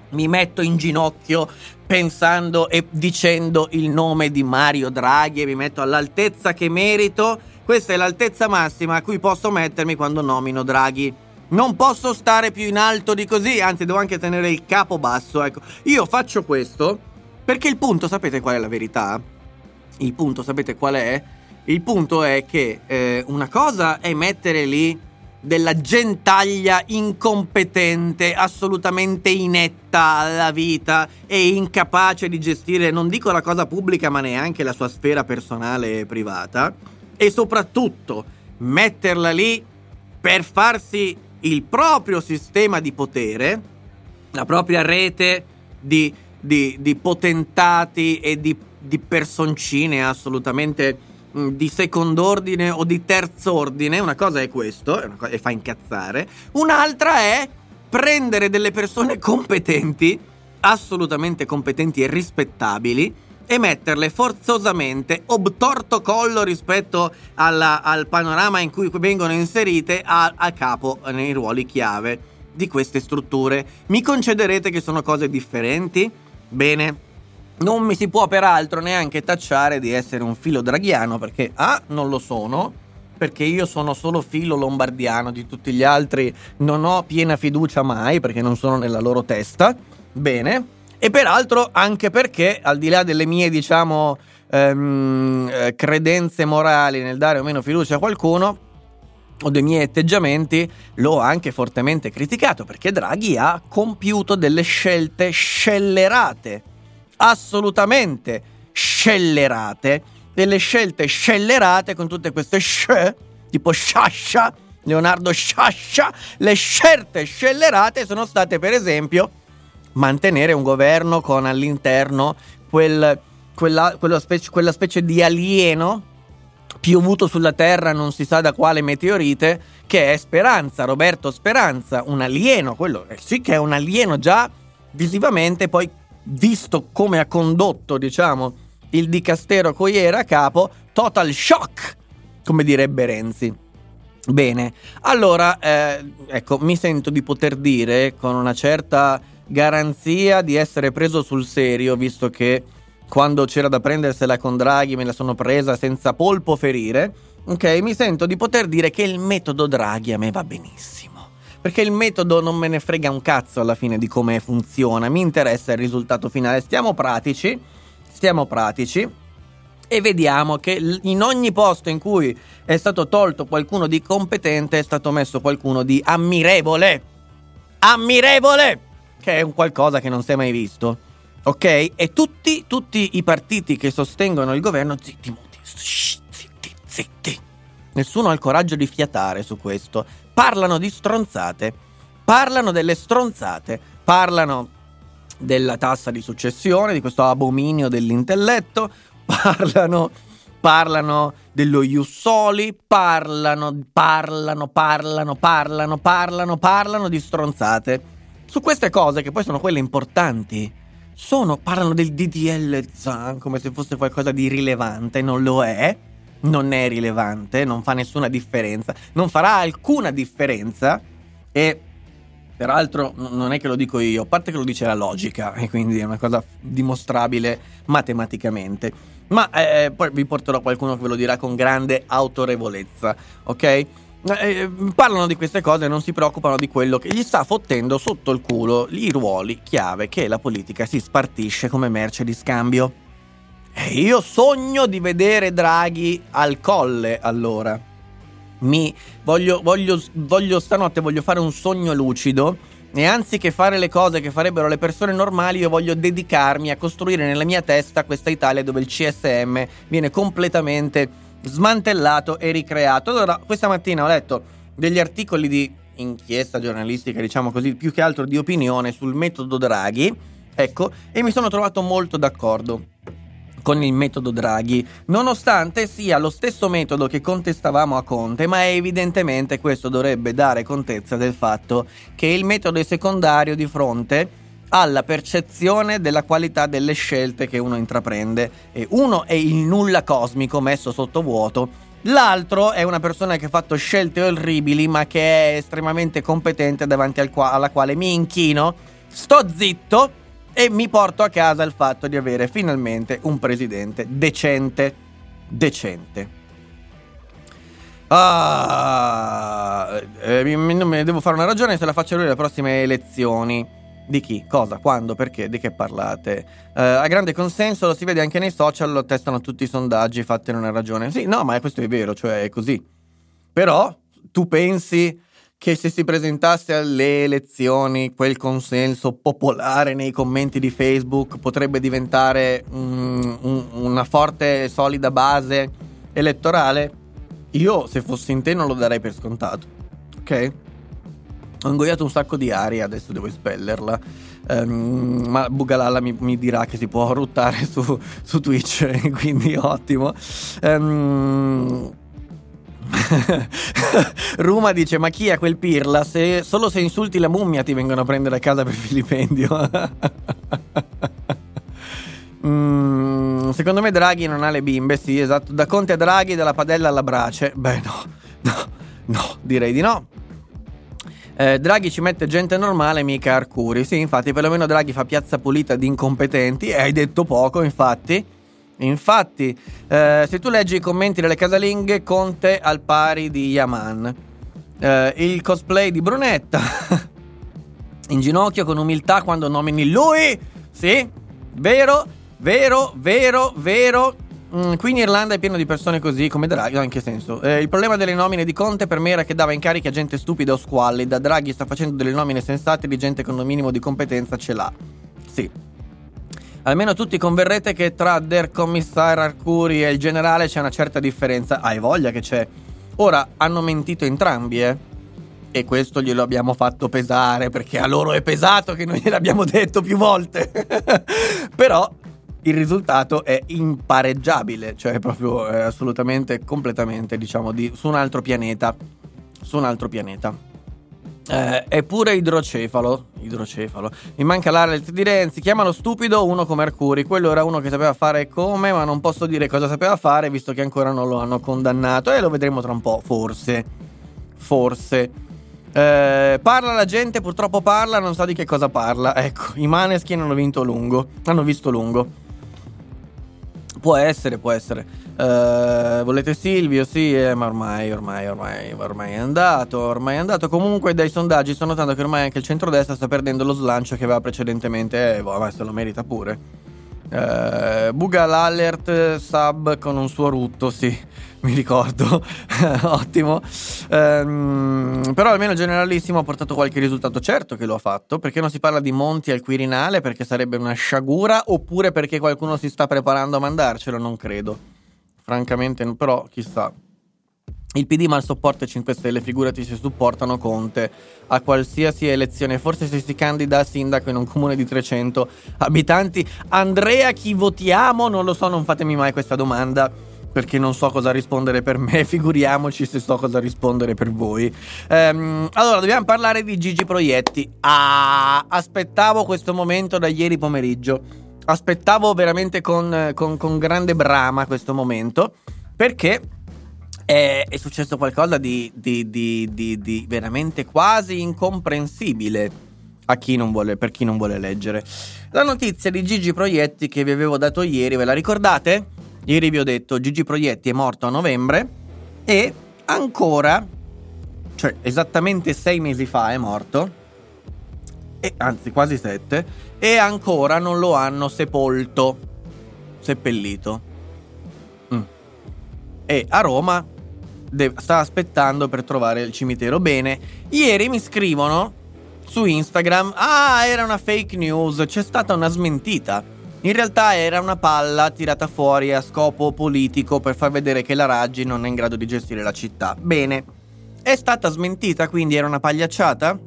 A: mi metto in ginocchio pensando e dicendo il nome di Mario Draghi e mi metto all'altezza che merito. Questa è l'altezza massima a cui posso mettermi quando nomino Draghi. Non posso stare più in alto di così, anzi devo anche tenere il capo basso. Ecco, io faccio questo perché il punto, sapete qual è la verità? Il punto, sapete qual è? Il punto è che eh, una cosa è mettere lì della gentaglia incompetente, assolutamente inetta alla vita e incapace di gestire, non dico la cosa pubblica, ma neanche la sua sfera personale e privata. E soprattutto metterla lì per farsi il proprio sistema di potere, la propria rete di, di, di potentati e di, di personcine assolutamente Mm, di second'ordine o di terz'ordine, una cosa è questo, e fa incazzare, un'altra è prendere delle persone competenti, assolutamente competenti e rispettabili, e metterle forzosamente obtorto collo rispetto alla, al panorama in cui vengono inserite a, a capo nei ruoli chiave di queste strutture. Mi concederete che sono cose differenti? Bene, non mi si può peraltro neanche tacciare di essere un filo draghiano perché A non lo sono, perché io sono solo filo lombardiano, di tutti gli altri non ho piena fiducia mai perché non sono nella loro testa. Bene. E peraltro anche perché al di là delle mie, diciamo, ehm, eh, credenze morali nel dare o meno fiducia a qualcuno, o dei miei atteggiamenti, l'ho anche fortemente criticato perché Draghi ha compiuto delle scelte scellerate assolutamente scellerate, delle scelte scellerate con tutte queste sc, tipo Sciascia, Leonardo Sciascia, le scelte scellerate sono state per esempio mantenere un governo con all'interno quel, quella, quella, specie, quella specie di alieno piovuto sulla Terra non si sa da quale meteorite, che è Speranza, Roberto Speranza, un alieno, quello eh sì che è un alieno già visivamente, poi visto come ha condotto, diciamo, il dicastero a cui era capo, total shock, come direbbe Renzi. Bene, allora, eh, ecco, mi sento di poter dire con una certa garanzia di essere preso sul serio, visto che quando c'era da prendersela con Draghi me la sono presa senza polpo ferire. Ok, mi sento di poter dire che il metodo Draghi a me va benissimo. Perché il metodo non me ne frega un cazzo alla fine di come funziona, mi interessa il risultato finale. Stiamo pratici, stiamo pratici e vediamo che in ogni posto in cui è stato tolto qualcuno di competente è stato messo qualcuno di ammirevole. Ammirevole! Che è un qualcosa che non si è mai visto. Ok? E tutti, tutti i partiti che sostengono il governo, zitti, muti, zitti, zitti. Nessuno ha il coraggio di fiatare su questo parlano di stronzate, parlano delle stronzate, parlano della tassa di successione, di questo abominio dell'intelletto, [LAUGHS] parlano, parlano dello Jussoli, parlano, parlano, parlano, parlano, parlano, parlano di stronzate. Su queste cose, che poi sono quelle importanti, sono, parlano del DDL Zan come se fosse qualcosa di rilevante, non lo è non è rilevante, non fa nessuna differenza, non farà alcuna differenza e peraltro non è che lo dico io, a parte che lo dice la logica [LAUGHS] e quindi è una cosa dimostrabile matematicamente. Ma eh, poi vi porterò qualcuno che ve lo dirà con grande autorevolezza, ok? Eh, parlano di queste cose e non si preoccupano di quello che gli sta fottendo sotto il culo i ruoli chiave che la politica si spartisce come merce di scambio. E io sogno di vedere Draghi al colle allora. Mi voglio, voglio, voglio stanotte voglio fare un sogno lucido e anziché fare le cose che farebbero le persone normali, io voglio dedicarmi a costruire nella mia testa questa Italia dove il CSM viene completamente smantellato e ricreato. Allora, questa mattina ho letto degli articoli di inchiesta giornalistica, diciamo così, più che altro di opinione sul metodo Draghi, ecco, e mi sono trovato molto d'accordo con il metodo Draghi, nonostante sia lo stesso metodo che contestavamo a Conte, ma evidentemente questo dovrebbe dare contezza del fatto che il metodo è secondario di fronte alla percezione della qualità delle scelte che uno intraprende. E uno è il nulla cosmico messo sotto vuoto, l'altro è una persona che ha fatto scelte orribili ma che è estremamente competente davanti al qua- alla quale mi inchino, sto zitto e mi porto a casa il fatto di avere finalmente un presidente decente. Decente. Ah, eh, devo fare una ragione se la faccio lui alle prossime elezioni. Di chi? Cosa? Quando? Perché? Di che parlate? Uh, a grande consenso lo si vede anche nei social, lo testano tutti i sondaggi in una ragione. Sì, no, ma questo è vero, cioè è così. Però tu pensi che se si presentasse alle elezioni quel consenso popolare nei commenti di Facebook potrebbe diventare um, un, una forte e solida base elettorale, io se fossi in te non lo darei per scontato. Ok? Ho ingoiato un sacco di aria, adesso devo espellerla. Um, ma Bugalalla mi, mi, dirà che si può ruttare su, su Twitch, [LAUGHS] quindi ottimo. Um, [LAUGHS] Ruma dice: Ma chi è quel pirla? Se, solo se insulti la mummia ti vengono a prendere a casa per vilipendio. [LAUGHS] mm, secondo me Draghi non ha le bimbe, sì, esatto. Da Conte a Draghi, dalla padella alla brace. Beh, no, no, no, direi di no. Eh, Draghi ci mette gente normale, mica Arcuri. Sì, infatti, perlomeno Draghi fa piazza pulita di incompetenti. E hai detto poco, infatti. Infatti, eh, se tu leggi i commenti delle casalinghe, Conte al pari di Yaman. Eh, il cosplay di Brunetta. [LAUGHS] in ginocchio con umiltà quando nomini lui. Sì, vero, vero, vero, vero. Mm, qui in Irlanda è pieno di persone così come Draghi, in che senso? Eh, il problema delle nomine di Conte per me era che dava incarichi a gente stupida o squallida. Draghi sta facendo delle nomine sensate di gente con un minimo di competenza ce l'ha. Sì, almeno tutti converrete che tra Der Commissario Arcuri e il generale c'è una certa differenza. Hai voglia che c'è. Ora, hanno mentito entrambi, eh? E questo glielo abbiamo fatto pesare perché a loro è pesato che noi gliel'abbiamo detto più volte. [LAUGHS] Però il risultato è impareggiabile, cioè proprio è assolutamente, completamente, diciamo, di, su un altro pianeta. Su un altro pianeta. Eh, eppure idrocefalo. Idrocefalo. Mi manca l'Arlet di Renzi. Chiamalo stupido uno come Arcuri. Quello era uno che sapeva fare come, ma non posso dire cosa sapeva fare, visto che ancora non lo hanno condannato. E lo vedremo tra un po'. Forse. Forse. Eh, parla la gente, purtroppo parla, non sa di che cosa parla. Ecco, i Maneskin hanno vinto lungo. Hanno visto lungo. Può essere, può essere. Uh, volete Silvio? Sì, eh, ma ormai, ormai, ormai, ormai è andato. Ormai è andato. Comunque, dai sondaggi sto notando che ormai anche il centrodestra sta perdendo lo slancio che aveva precedentemente. Eh, boh, ma se lo merita pure. Uh, buga l'alert sub con un suo rutto, sì [LAUGHS] mi ricordo, [LAUGHS] ottimo. Ehm, però almeno Generalissimo ha portato qualche risultato certo che lo ha fatto, perché non si parla di Monti al Quirinale, perché sarebbe una sciagura, oppure perché qualcuno si sta preparando a mandarcelo, non credo. Francamente, però chissà. Il PD mal sopporta i 5 Stelle, figurati se supportano Conte a qualsiasi elezione. Forse se si candida a sindaco in un comune di 300 abitanti. Andrea, chi votiamo? Non lo so, non fatemi mai questa domanda perché non so cosa rispondere per me, [LAUGHS] figuriamoci se so cosa rispondere per voi. Ehm, allora, dobbiamo parlare di Gigi Proietti. Ah, aspettavo questo momento da ieri pomeriggio. Aspettavo veramente con, con, con grande brama questo momento, perché è, è successo qualcosa di, di, di, di, veramente quasi incomprensibile a chi non vuole, per chi non vuole leggere. La notizia di Gigi Proietti che vi avevo dato ieri, ve la ricordate? Ieri vi ho detto Gigi Proietti è morto a novembre e ancora, cioè esattamente sei mesi fa è morto, e, anzi quasi sette, e ancora non lo hanno sepolto, seppellito. Mm. E a Roma de- sta aspettando per trovare il cimitero. Bene, ieri mi scrivono su Instagram, ah era una fake news, c'è stata una smentita. In realtà era una palla tirata fuori a scopo politico per far vedere che la Raggi non è in grado di gestire la città. Bene, è stata smentita, quindi era una pagliacciata?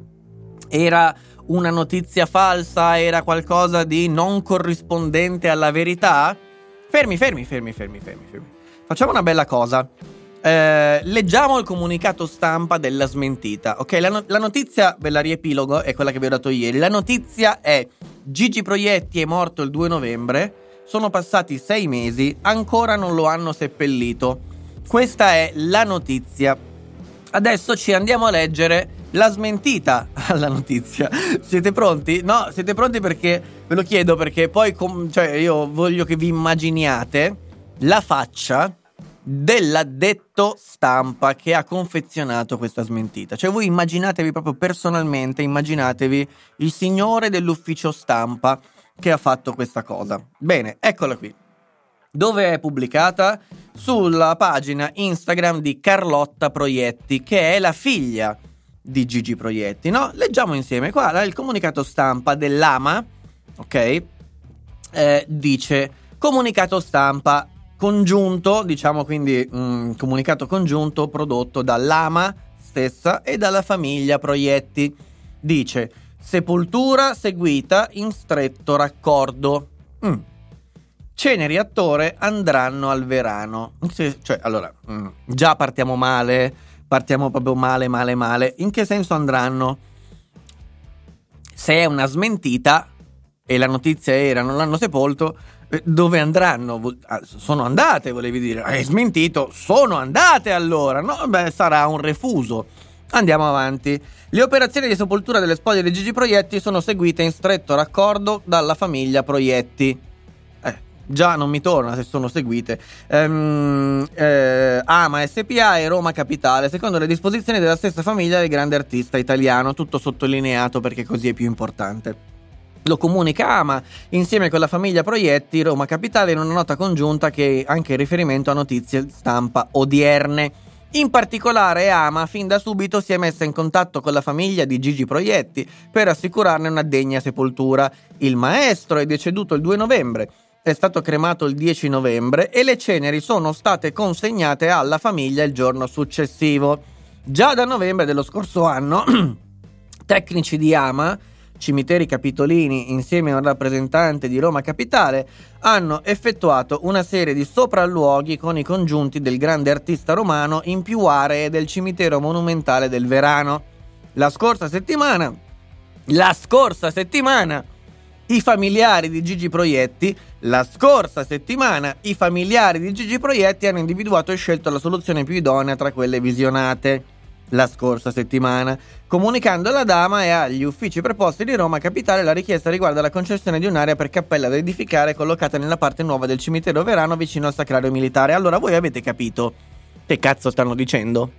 A: Era una notizia falsa? Era qualcosa di non corrispondente alla verità? Fermi, fermi, fermi, fermi, fermi, fermi. Facciamo una bella cosa. Eh, leggiamo il comunicato stampa della smentita. Ok, la, no- la, notizia, ve la riepilogo, è quella che vi ho dato ieri. La notizia è Gigi Proietti è morto il 2 novembre, sono passati sei mesi, ancora non lo hanno seppellito. Questa è la notizia. Adesso ci andiamo a leggere la smentita [LAUGHS] alla notizia. Siete pronti? No, siete pronti perché ve lo chiedo perché poi com- cioè io voglio che vi immaginiate la faccia dell'addetto stampa che ha confezionato questa smentita. Cioè voi immaginatevi proprio personalmente, immaginatevi il signore dell'ufficio stampa che ha fatto questa cosa. Bene, eccola qui. Dove è pubblicata? Sulla pagina Instagram di Carlotta Proietti, che è la figlia di Gigi Proietti, no? Leggiamo insieme qua il comunicato stampa dell'AMA, ok? Eh, dice comunicato stampa congiunto, diciamo quindi un comunicato congiunto prodotto dall'AMA stessa e dalla famiglia Proietti. Dice sepoltura seguita in stretto raccordo. Mm. Ceneri attore andranno al verano. Cioè, allora, mm, già partiamo male partiamo proprio male, male, male. In che senso andranno? Se è una smentita e la notizia era non l'hanno sepolto, dove andranno? Ah, sono andate, volevi dire. Hai smentito? Sono andate allora. No, beh, sarà un refuso. Andiamo avanti. Le operazioni di sepoltura delle spoglie di Gigi Proietti sono seguite in stretto raccordo dalla famiglia Proietti già non mi torna se sono seguite. Um, eh, Ama SPA e Roma Capitale, secondo le disposizioni della stessa famiglia del grande artista italiano, tutto sottolineato perché così è più importante. Lo comunica Ama insieme con la famiglia Proietti Roma Capitale in una nota congiunta che anche riferimento a notizie stampa odierne. In particolare Ama fin da subito si è messa in contatto con la famiglia di Gigi Proietti per assicurarne una degna sepoltura. Il maestro è deceduto il 2 novembre è stato cremato il 10 novembre e le ceneri sono state consegnate alla famiglia il giorno successivo. Già da novembre dello scorso anno, [CLEARS THROAT] tecnici di Ama, cimiteri capitolini insieme a un rappresentante di Roma Capitale, hanno effettuato una serie di sopralluoghi con i congiunti del grande artista romano in più aree del cimitero monumentale del Verano. La scorsa settimana, la scorsa settimana, i familiari di Gigi Proietti, la scorsa settimana i familiari di Gigi Proietti hanno individuato e scelto la soluzione più idonea tra quelle visionate. La scorsa settimana, comunicando alla dama e agli uffici preposti di Roma Capitale la richiesta riguarda la concessione di un'area per cappella da edificare collocata nella parte nuova del cimitero Verano vicino al sacrario militare. Allora voi avete capito che cazzo stanno dicendo?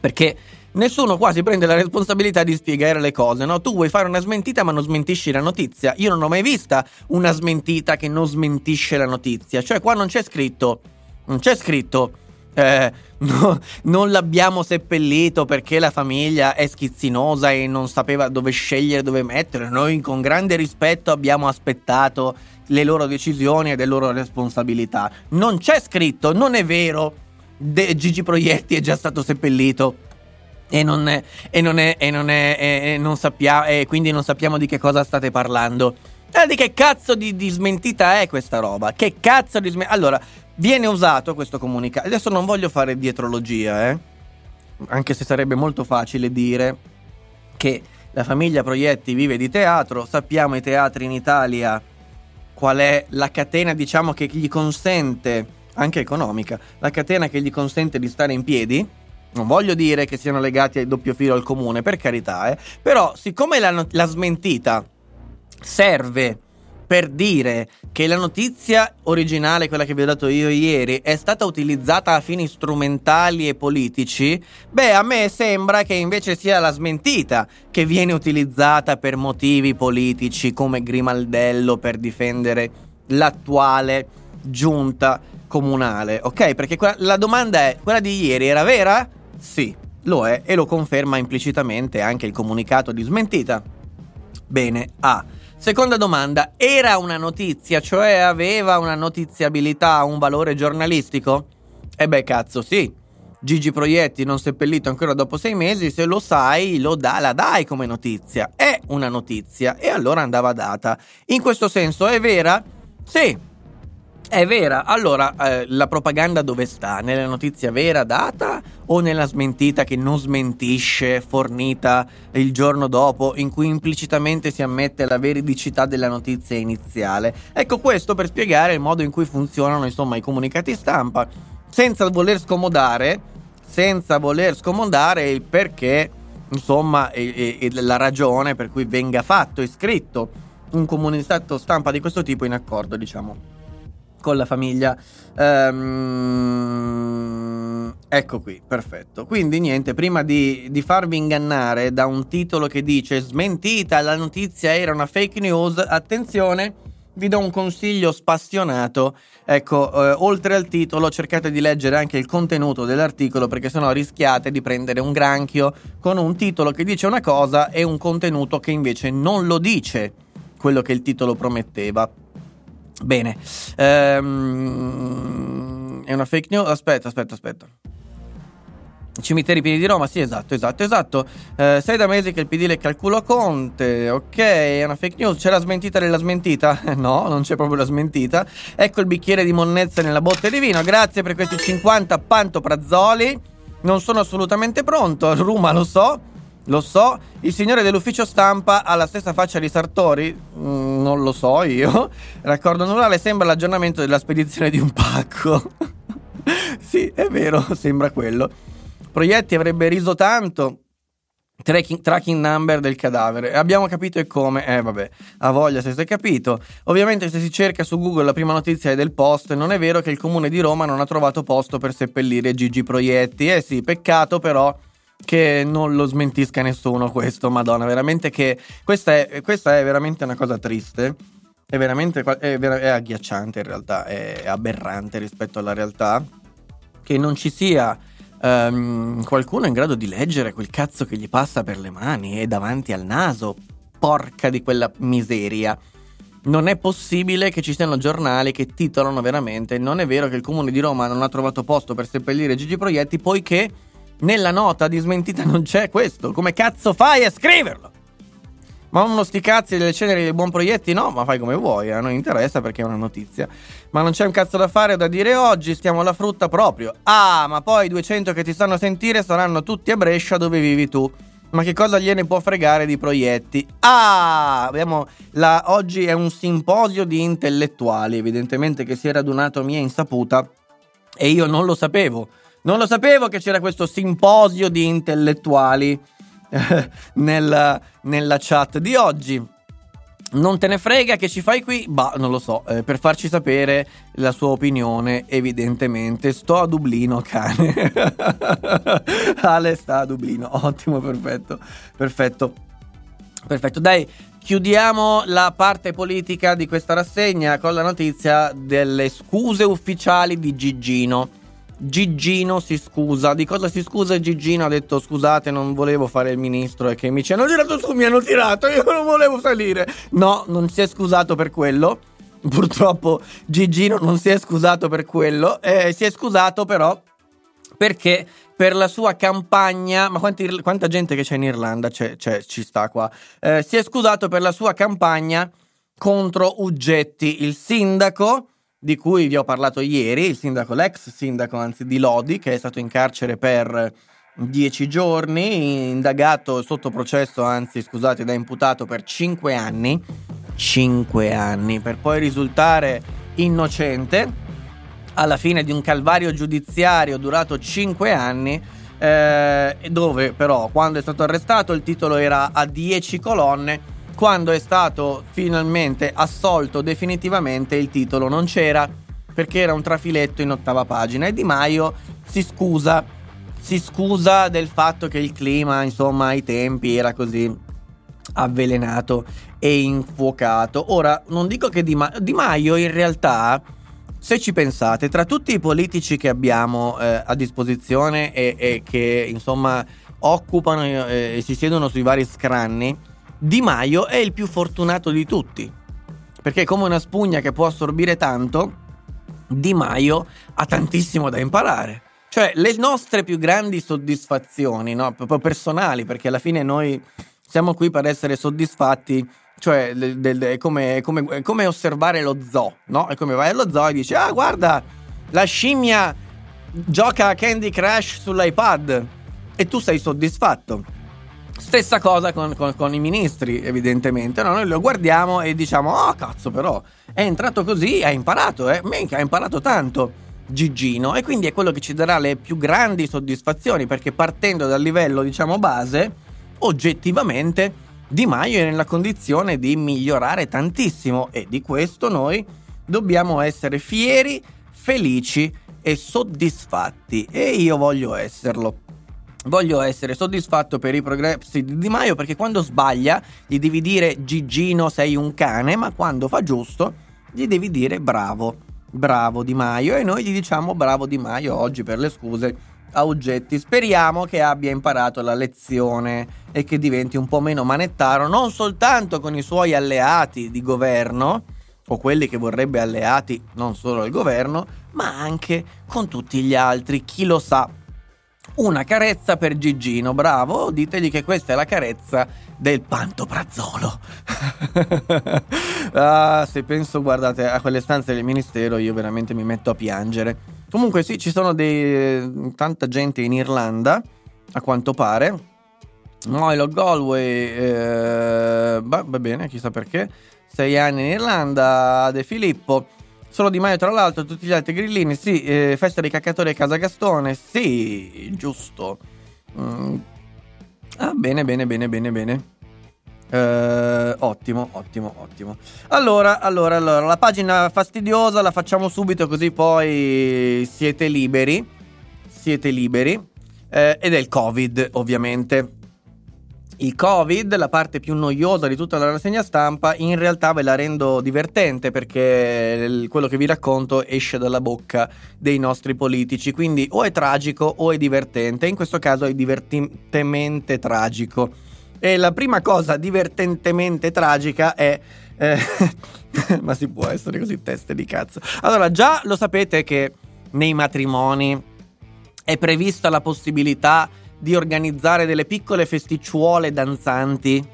A: Perché nessuno quasi prende la responsabilità di spiegare le cose, no? Tu vuoi fare una smentita ma non smentisci la notizia. Io non ho mai vista una smentita che non smentisce la notizia. Cioè qua non c'è scritto, non c'è scritto, eh, no, non l'abbiamo seppellito perché la famiglia è schizzinosa e non sapeva dove scegliere, dove mettere. Noi con grande rispetto abbiamo aspettato le loro decisioni e le loro responsabilità. Non c'è scritto, non è vero. De Gigi Proietti è già stato seppellito e non, è, e non, è, e non, è, e non sappiamo, e quindi non sappiamo di che cosa state parlando. Eh, di che cazzo di, di, smentita è questa roba? Che cazzo di smentita? Allora, viene usato questo comunicato. Adesso non voglio fare dietrologia, eh? Anche se sarebbe molto facile dire che la famiglia Proietti vive di teatro. Sappiamo i teatri in Italia qual è la catena, diciamo, che gli consente, anche economica, la catena che gli consente di stare in piedi non voglio dire che siano legati al doppio filo al comune, per carità, eh. Però, siccome la, la smentita serve per dire che la notizia originale, quella che vi ho dato io ieri, è stata utilizzata a fini strumentali e politici, beh, a me sembra che invece sia la smentita che viene utilizzata per motivi politici come Grimaldello per difendere l'attuale giunta comunale, ok? Perché que- la domanda è, quella di ieri era vera? Sì, lo è e lo conferma implicitamente anche il comunicato di smentita. Bene, A. Seconda domanda, era una notizia, cioè aveva una notiziabilità, un valore giornalistico? E beh, cazzo, sì. Gigi Proietti non seppellito ancora dopo sei mesi, se lo sai, lo da, la dai come notizia. È una notizia e allora andava data. In questo senso è vera? Sì, È vera. Allora, eh, la propaganda dove sta? Nella notizia vera data o nella smentita che non smentisce, fornita il giorno dopo, in cui implicitamente si ammette la veridicità della notizia iniziale? Ecco questo per spiegare il modo in cui funzionano, insomma, i comunicati stampa, senza voler scomodare, senza voler scomodare il perché, insomma, e, e, la ragione per cui venga fatto e scritto un comunicato stampa di questo tipo in accordo, diciamo con la famiglia. Um, ecco qui, perfetto. Quindi niente, prima di, di, farvi ingannare da un titolo che dice smentita, la notizia era una fake news, attenzione, vi do un consiglio spassionato. Ecco, eh, oltre al titolo cercate di leggere anche il contenuto dell'articolo perché sennò rischiate di prendere un granchio con un titolo che dice una cosa e un contenuto che invece non lo dice quello che il titolo prometteva. Bene, ehm, è una fake news. Aspetta, aspetta, aspetta. Cimiteri pieni di Roma, sì, esatto, esatto, esatto. Eh, sei da mesi che il PD lecca il culo a Conte, ok, è una fake news. C'è la smentita della smentita? [LAUGHS] no, non c'è proprio la smentita. Ecco il bicchiere di monnezza nella botte di vino. Grazie per questi 50 pantoprazzoli. Non sono assolutamente pronto, Ruma lo so. Lo so, il signore dell'ufficio stampa ha la stessa faccia di Sartori? Mm, non lo so io. [LAUGHS] Raccordo annuale sembra l'aggiornamento della spedizione di un pacco. [LAUGHS] sì, è vero, [LAUGHS] sembra quello. Proietti avrebbe riso tanto. Tracking, tracking, number del cadavere. Abbiamo capito e come. Eh, vabbè, ha voglia se si è capito. Ovviamente, se si cerca su Google la prima notizia è del post. Non è vero che il comune di Roma non ha trovato posto per seppellire Gigi Proietti. Eh sì, peccato però che non lo smentisca nessuno questo, madonna, veramente che questa è, questa è veramente una cosa triste, è veramente è, è agghiacciante in realtà, è aberrante rispetto alla realtà, che non ci sia um, qualcuno in grado di leggere quel cazzo che gli passa per le mani e davanti al naso, porca di quella miseria. Non è possibile che ci siano giornali che titolano veramente non è vero che il comune di Roma non ha trovato posto per seppellire Gigi Proietti poiché nella nota di smentita non c'è questo. Come cazzo fai a scriverlo? Ma uno sti cazzi delle ceneri dei buon proietti? No, ma fai come vuoi, a noi interessa perché è una notizia. Ma non c'è un cazzo da fare o da dire oggi, stiamo alla frutta proprio. Ah, ma poi i 200 che ti stanno a sentire saranno tutti a Brescia dove vivi tu. Ma che cosa gliene può fregare di proietti? Ah, abbiamo la, oggi è un simposio di intellettuali, evidentemente che si è radunato a mia insaputa e io non lo sapevo. Non lo sapevo che c'era questo simposio di intellettuali eh, nella, nella chat di oggi. Non te ne frega che ci fai qui? Bah, non lo so, eh, per farci sapere la sua opinione, evidentemente. Sto a Dublino, cane. [LAUGHS] Ale sta a Dublino, ottimo, perfetto, perfetto. Perfetto, dai, chiudiamo la parte politica di questa rassegna con la notizia delle scuse ufficiali di Gigino. Gigino si scusa. Di cosa si scusa Gigino? Ha detto scusate non volevo fare il ministro e che mi ci hanno tirato su, mi hanno tirato, io non volevo salire. No, non si è scusato per quello. Purtroppo Gigino non si è scusato per quello. Eh, si è scusato però perché per la sua campagna, ma quanti, quanta gente che c'è in Irlanda c'è, c'è, ci sta qua, eh, si è scusato per la sua campagna contro Uggetti, il sindaco di cui vi ho parlato ieri, il sindaco, l'ex sindaco anzi di Lodi, che è stato in carcere per dieci giorni, indagato sotto processo, anzi scusate, da imputato per cinque anni, cinque anni, per poi risultare innocente. Alla fine di un calvario giudiziario durato cinque anni, eh, dove però quando è stato arrestato il titolo era a dieci colonne quando è stato finalmente assolto definitivamente il titolo non c'era perché era un trafiletto in ottava pagina e Di Maio si scusa, si scusa del fatto che il clima, insomma, ai tempi era così avvelenato e infuocato. Ora, non dico che Di, Ma- Di Maio in realtà, se ci pensate, tra tutti i politici che abbiamo eh, a disposizione e, e, che insomma occupano eh, e si siedono sui vari scranni, di Maio è il più fortunato di tutti. Perché come una spugna che può assorbire tanto, Di Maio ha tantissimo da imparare. Cioè, le nostre più grandi soddisfazioni, no? proprio personali, perché alla fine noi siamo qui per essere soddisfatti Cioè, del- del- è, come, come- come osservare lo zoo, no? È come vai allo zoo e dici, ah, guarda, la scimmia gioca a Candy Crush sull'iPad e tu sei soddisfatto. Stessa cosa con, con- con i ministri, evidentemente. No? Noi lo guardiamo e diciamo: Oh, cazzo, però è entrato così, ha imparato, eh? Minchia, ha imparato tanto. Gigino. E quindi è quello che ci darà le più grandi soddisfazioni, perché partendo dal livello, diciamo, base, oggettivamente Di Maio è nella condizione di migliorare tantissimo e di questo noi dobbiamo essere fieri, felici e soddisfatti. E io voglio esserlo. Voglio essere soddisfatto per i progressi di Di Maio perché quando sbaglia gli devi dire Gigino sei un cane, ma quando fa giusto gli devi dire bravo, bravo Di Maio e noi gli diciamo bravo Di Maio oggi per le scuse a Uggetti. Speriamo che abbia imparato la lezione e che diventi un po' meno manettaro non soltanto con i suoi alleati di governo o quelli che vorrebbe alleati non solo al governo, ma anche con tutti gli altri, chi lo sa. Una carezza per Gigino, bravo, ditegli che questa è la carezza del pantoprazzolo. [LAUGHS] ah, se penso, guardate, a quelle stanze del ministero, io veramente mi metto a piangere. Comunque sì, ci sono dei, tanta gente in Irlanda, a quanto pare. Milo Galway, eh, va bene, chissà perché. Sei anni in Irlanda, De Filippo. Solo Di Maio, tra l'altro, tutti gli altri grillini. Sì, eh, festa dei caccatori a Casa Gastone. Sì, giusto. Mm. Ah, bene, bene, bene, bene, bene. Eh, ottimo, ottimo, ottimo. Allora, allora, allora, la pagina fastidiosa la facciamo subito così poi siete liberi. Siete liberi. Eh, ed è il Covid, ovviamente. Il Covid, la parte più noiosa di tutta la rassegna stampa, in realtà ve la rendo divertente perché quello che vi racconto esce dalla bocca dei nostri politici, quindi o è tragico o è divertente, in questo caso è divertentemente tragico. E la prima cosa divertentemente tragica è... eh, [LAUGHS] ma si può essere così teste di cazzo. Allora, già lo sapete che nei matrimoni è prevista la possibilità di organizzare delle piccole festicciuole danzanti,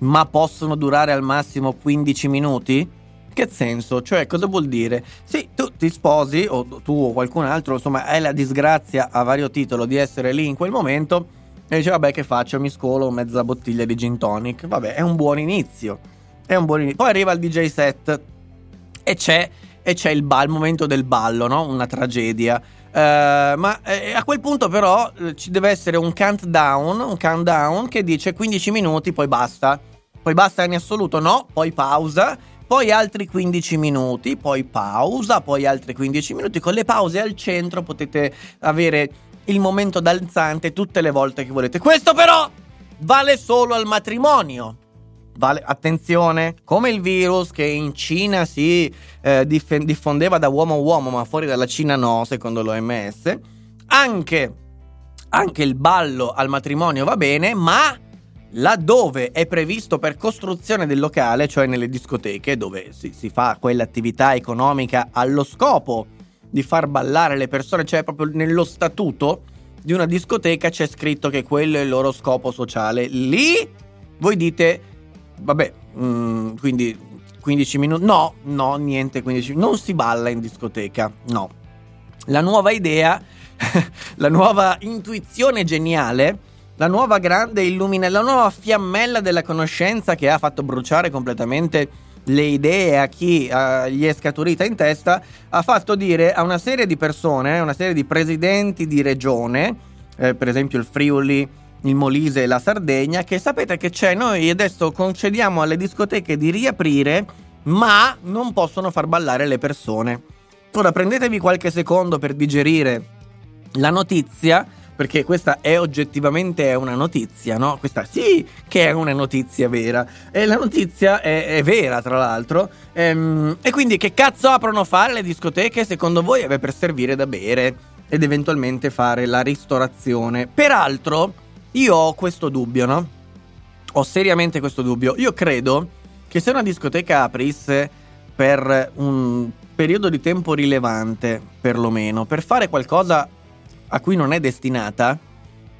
A: ma possono durare al massimo 15 minuti? Che senso? Cioè, cosa vuol dire? Sì, tu ti sposi, o tu o qualcun altro, insomma, hai la disgrazia a vario titolo di essere lì in quel momento, e dice, vabbè, che faccio? Mi scolo mezza bottiglia di gin tonic. Vabbè, è un buon inizio. È un buon inizio. Poi arriva il DJ set e c'è, e c'è il, ba- il momento del ballo, no? Una tragedia. Eh, ma eh, a quel punto però eh, ci deve essere un countdown, un countdown che dice 15 minuti, poi basta. Poi basta in assoluto, no? Poi pausa, poi altri 15 minuti, poi pausa, poi altri 15 minuti. Con le pause al centro potete avere il momento danzante tutte le volte che volete. Questo però vale solo al matrimonio. Vale, attenzione, come il virus che in Cina si eh, dif- diffondeva da uomo a uomo, ma fuori dalla Cina no, secondo l'OMS, anche, anche il ballo al matrimonio va bene, ma laddove è previsto per costruzione del locale, cioè nelle discoteche, dove si, si fa quell'attività economica allo scopo di far ballare le persone, cioè proprio nello statuto di una discoteca c'è scritto che quello è il loro scopo sociale. Lì voi dite, vabbè, mm, quindi 15 minuti, no, no, niente 15 minuti, non si balla in discoteca, no. La nuova idea, [LAUGHS] la nuova intuizione geniale, la nuova grande illumina, la nuova fiammella della conoscenza che ha fatto bruciare completamente le idee a chi eh, gli è scaturita in testa, ha fatto dire a una serie di persone, una serie di presidenti di regione, eh, per esempio il Friuli, il Molise e la Sardegna, che sapete che c'è, noi adesso concediamo alle discoteche di riaprire, ma non possono far ballare le persone. Ora prendetevi qualche secondo per digerire la notizia, perché questa è oggettivamente una notizia, no? Questa sì che è una notizia vera. E la notizia è, è vera, tra l'altro. Ehm, e quindi che cazzo aprono fare le discoteche, secondo voi? Per servire da bere ed eventualmente fare la ristorazione. Peraltro, io ho questo dubbio, no? Ho seriamente questo dubbio. Io credo che se una discoteca aprisse per un periodo di tempo rilevante, perlomeno, per fare qualcosa a cui non è destinata,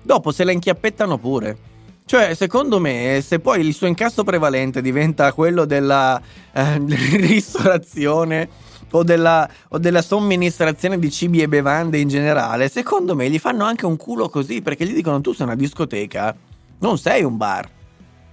A: dopo se la inchiappettano pure. Cioè, secondo me, se poi il suo incasso prevalente diventa quello della eh, [LAUGHS] ristorazione o della, o della, somministrazione di cibi e bevande in generale, secondo me gli fanno anche un culo così perché gli dicono tu sei una discoteca, non sei un bar.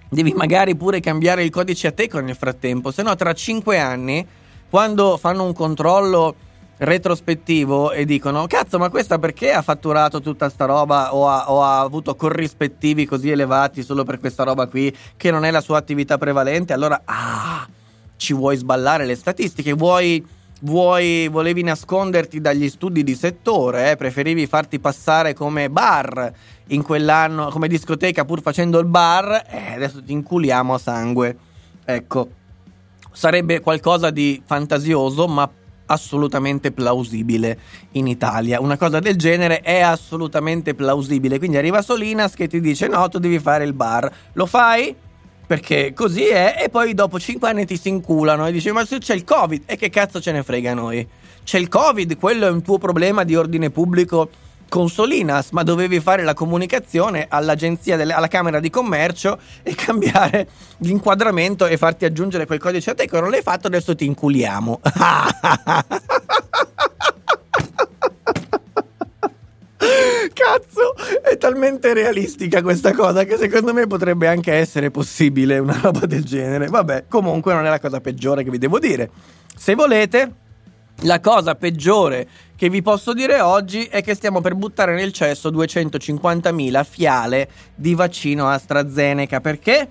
A: Devi magari pure cambiare il codice a te nel frattempo, se no tra cinque anni, quando fanno un controllo retrospettivo e dicono cazzo ma questa perché ha fatturato tutta sta roba o ha, o ha, avuto corrispettivi così elevati solo per questa roba qui che non è la sua attività prevalente allora ah ci vuoi sballare le statistiche vuoi, vuoi volevi nasconderti dagli studi di settore eh? preferivi farti passare come bar in quell'anno come discoteca pur facendo il bar eh, adesso ti inculiamo a sangue ecco sarebbe qualcosa di fantasioso ma assolutamente plausibile in Italia. Una cosa del genere è assolutamente plausibile. Quindi arriva Solinas che ti dice: No, tu devi fare il bar. Lo fai? Perché così è, e poi dopo 5 anni ti si inculano e dici: Ma se c'è il Covid, e che cazzo ce ne frega a noi? C'è il Covid, quello è un tuo problema di ordine pubblico con Solinas, ma dovevi fare la comunicazione all'agenzia, delle, alla Camera di Commercio e [LAUGHS] cambiare l'inquadramento e farti aggiungere quel codice a te che non l'hai fatto, adesso ti inculiamo. [LAUGHS] [LAUGHS] [LAUGHS] Cazzo, è talmente realistica questa cosa che secondo me potrebbe anche essere possibile una roba del genere. Vabbè, comunque non è la cosa peggiore che vi devo dire. Se volete, la cosa peggiore che vi posso dire oggi è che stiamo per buttare nel cesso 250.000 fiale di vaccino AstraZeneca. Perché?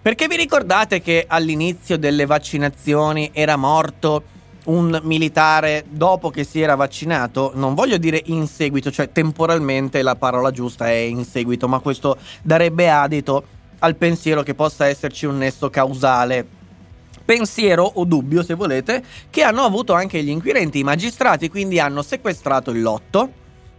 A: Perché vi ricordate che all'inizio delle vaccinazioni era morto un militare dopo che si era vaccinato? Non voglio dire in seguito, cioè temporalmente la parola giusta è in seguito, ma questo darebbe adito al pensiero che possa esserci un nesso causale pensiero o dubbio, se volete, che hanno avuto anche gli inquirenti. I magistrati quindi hanno sequestrato il lotto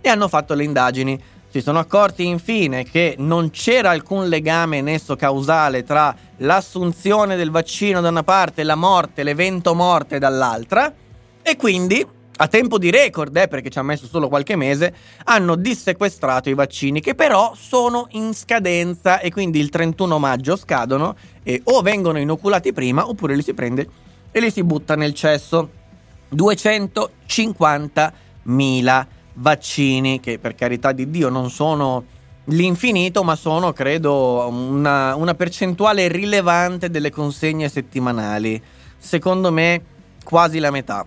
A: e hanno fatto le indagini. Si sono accorti infine che non c'era alcun legame nesso causale tra l'assunzione del vaccino da una parte e la morte, l'evento morte dall'altra, e quindi a tempo di record, eh, perché ci ha messo solo qualche mese, hanno dissequestrato i vaccini che però sono in scadenza e quindi il 31 maggio scadono e o vengono inoculati prima oppure li si prende e li si butta nel cesso. 250.000 vaccini che per carità di Dio non sono l'infinito, ma sono credo una, una percentuale rilevante delle consegne settimanali. Secondo me quasi la metà.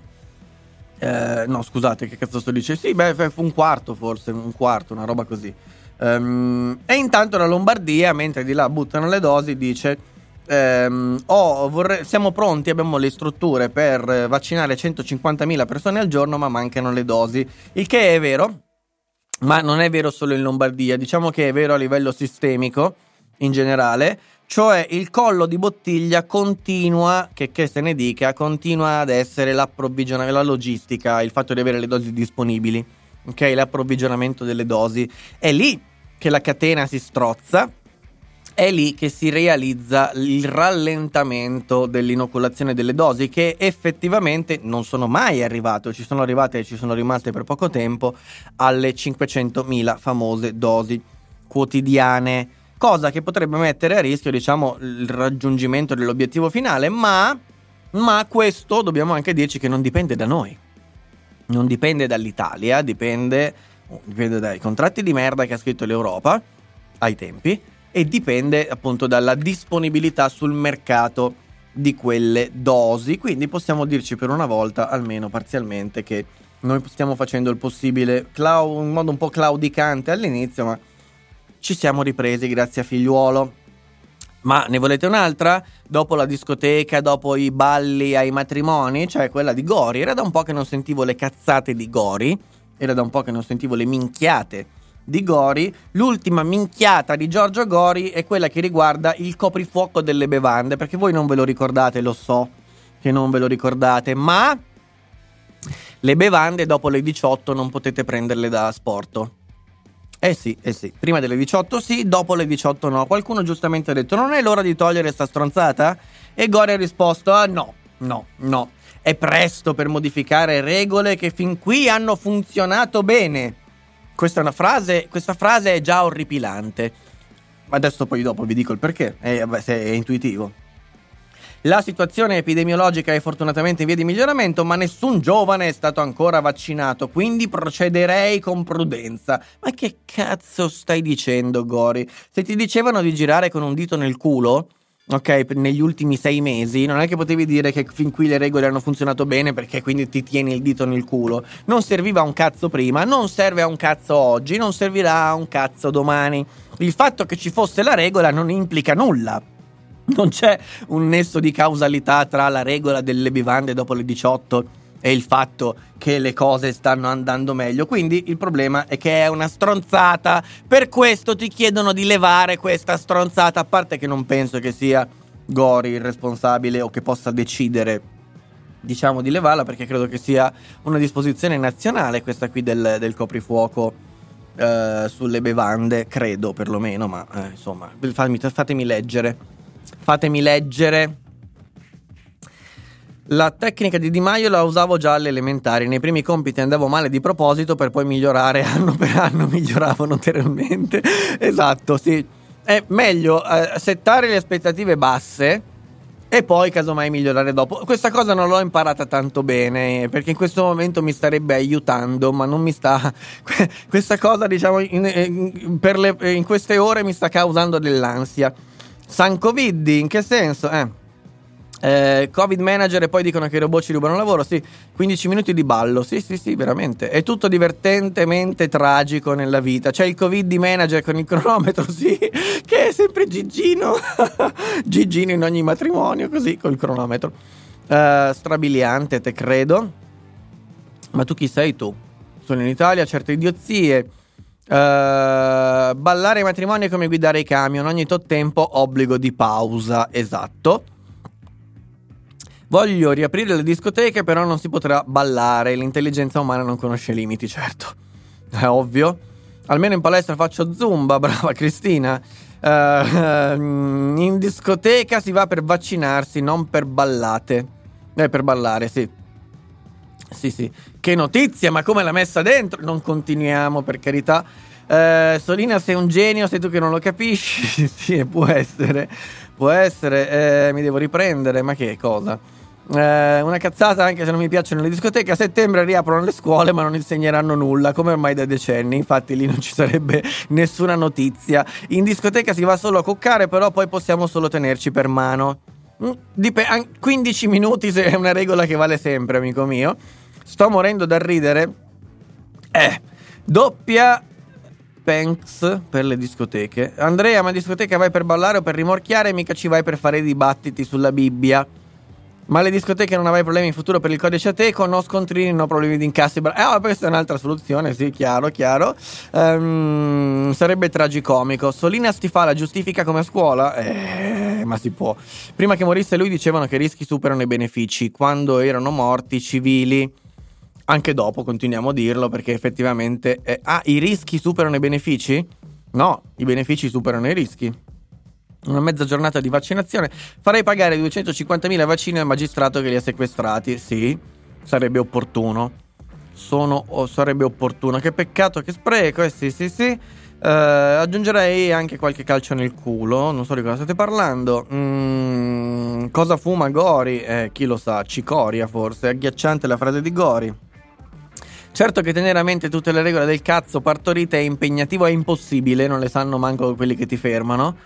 A: Eh, no, scusate, che cazzo sto dicendo? Sì, beh, un quarto forse, un quarto, una roba così. Um, e intanto la Lombardia, mentre di là buttano le dosi, dice: ehm, oh, vorrei, Siamo pronti, abbiamo le strutture per vaccinare 150.000 persone al giorno, ma mancano le dosi. Il che è vero, ma non è vero solo in Lombardia, diciamo che è vero a livello sistemico in generale. Cioè il collo di bottiglia continua, che, che se ne dica, continua ad essere l'approvvigionamento, la logistica, il fatto di avere le dosi disponibili, ok? L'approvvigionamento delle dosi. È lì che la catena si strozza, è lì che si realizza il rallentamento dell'inoculazione delle dosi che effettivamente non sono mai arrivate, ci sono arrivate e ci sono rimaste per poco tempo alle 500.000 famose dosi quotidiane cosa che potrebbe mettere a rischio, diciamo, il raggiungimento dell'obiettivo finale, ma, ma questo dobbiamo anche dirci che non dipende da noi. Non dipende dall'Italia, dipende, dipende dai contratti di merda che ha scritto l'Europa ai tempi e dipende appunto dalla disponibilità sul mercato di quelle dosi. Quindi possiamo dirci per una volta, almeno parzialmente, che noi stiamo facendo il possibile clau- in modo un po' claudicante all'inizio, ma ci siamo ripresi grazie a figliuolo. Ma ne volete un'altra? Dopo la discoteca, dopo i balli ai matrimoni, cioè quella di Gori. Era da un po' che non sentivo le cazzate di Gori, era da un po' che non sentivo le minchiate di Gori. L'ultima minchiata di Giorgio Gori è quella che riguarda il coprifuoco delle bevande, perché voi non ve lo ricordate, lo so che non ve lo ricordate, ma le bevande dopo le 18 non potete prenderle da sporto. Eh sì, eh sì. Prima delle 18 sì, dopo le 18 no. Qualcuno giustamente ha detto: Non è l'ora di togliere sta stronzata? E Gore ha risposto: ah, no, no, no. È presto per modificare regole che fin qui hanno funzionato bene. Questa è una frase, questa frase è già orripilante. Adesso poi dopo vi dico il perché, eh, se è intuitivo. La situazione epidemiologica è fortunatamente in via di miglioramento, ma nessun giovane è stato ancora vaccinato, quindi procederei con prudenza. Ma che cazzo stai dicendo, Gori? Se ti dicevano di girare con un dito nel culo, ok, negli ultimi sei mesi, non è che potevi dire che fin qui le regole hanno funzionato bene perché quindi ti tieni il dito nel culo. Non serviva a un cazzo prima, non serve a un cazzo oggi, non servirà a un cazzo domani. Il fatto che ci fosse la regola non implica nulla. Non c'è un nesso di causalità tra la regola delle bevande dopo le 18 e il fatto che le cose stanno andando meglio. Quindi il problema è che è una stronzata. Per questo ti chiedono di levare questa stronzata. A parte che non penso che sia Gori il responsabile o che possa decidere, diciamo, di levarla, perché credo che sia una disposizione nazionale questa qui del, del coprifuoco. eh, sulle bevande, credo perlomeno, ma eh, insomma, fatemi, fatemi leggere. Fatemi leggere. La tecnica di Di Maio la usavo già alle elementari. Nei primi compiti andavo male di proposito per poi migliorare [LAUGHS] anno per anno, miglioravo notevolmente. [LAUGHS] esatto, sì. È meglio eh, settare le aspettative basse e poi casomai migliorare dopo. Questa cosa non l'ho imparata tanto bene perché in questo momento mi starebbe aiutando, ma non mi sta. [LAUGHS] Questa cosa, diciamo, in, in, per le, in queste ore mi sta causando dell'ansia. San Covid, in che senso? Eh. Eh, Covid manager e poi dicono che i robot ci rubano lavoro. Sì, 15 minuti di ballo. Sì, sì, sì, veramente. È tutto divertentemente tragico nella vita. C'è il Covid manager con il cronometro, [LAUGHS] sì, che è sempre Gigino. [LAUGHS] Gigino in ogni matrimonio, così col cronometro. Eh, strabiliante, te credo. Ma tu chi sei tu? Sono in Italia, certe idiozie. Uh, ballare ai matrimoni è come guidare i camion, ogni tot tempo obbligo di pausa, esatto. Voglio riaprire le discoteche, però non si potrà ballare, l'intelligenza umana non conosce limiti, certo. È ovvio. Almeno in palestra faccio zumba, [LAUGHS] brava Cristina. Uh, in discoteca si va per vaccinarsi, non per ballate. Eh, per ballare, sì. Sì, sì. Che notizia, ma come l'ha messa dentro? Non continuiamo, per carità. Eh, Solina, sei un genio, sei tu che non lo capisci? [LAUGHS] sì, può essere. Può essere. Eh, mi devo riprendere, ma che cosa? Eh, una cazzata anche se non mi piacciono le discoteche. A settembre riaprono le scuole, ma non insegneranno nulla, come ormai da decenni. Infatti, lì non ci sarebbe [LAUGHS] nessuna notizia. In discoteca si va solo a coccare, però poi possiamo solo tenerci per mano. Mm, Dip- 15 minuti se è una regola che vale sempre, amico mio. Sto morendo da ridere. Eh, doppia Panks per le discoteche. Andrea, ma discoteca vai per ballare o per rimorchiare? Mica ci vai per fare dibattiti sulla Bibbia. Ma le discoteche non avrai problemi in futuro per il codice ateco, no scontrini, no problemi di incassi. Eh, ma questa è un'altra soluzione, sì, chiaro, chiaro. Um, sarebbe tragicomico. Solina Stifala giustifica come a scuola? Eh, ma si può. Prima che morisse lui dicevano che i rischi superano i benefici. Quando erano morti civili, anche dopo continuiamo a dirlo perché effettivamente... È... Ah, i rischi superano i benefici? No, i benefici superano i rischi una mezza giornata di vaccinazione, farei pagare 250.000 vaccini al magistrato che li ha sequestrati. Sì, sarebbe opportuno. Sono, o sarebbe opportuno. Che peccato, che spreco. Eh sì, sì, sì. Uh, aggiungerei anche qualche calcio nel culo. Non so di cosa state parlando. Mm, cosa fuma Gori? Eh, chi lo sa, cicoria forse. È agghiacciante la frase di Gori. Certo che tenere a mente tutte le regole del cazzo partorite è impegnativo e impossibile, non le sanno manco quelli che ti fermano.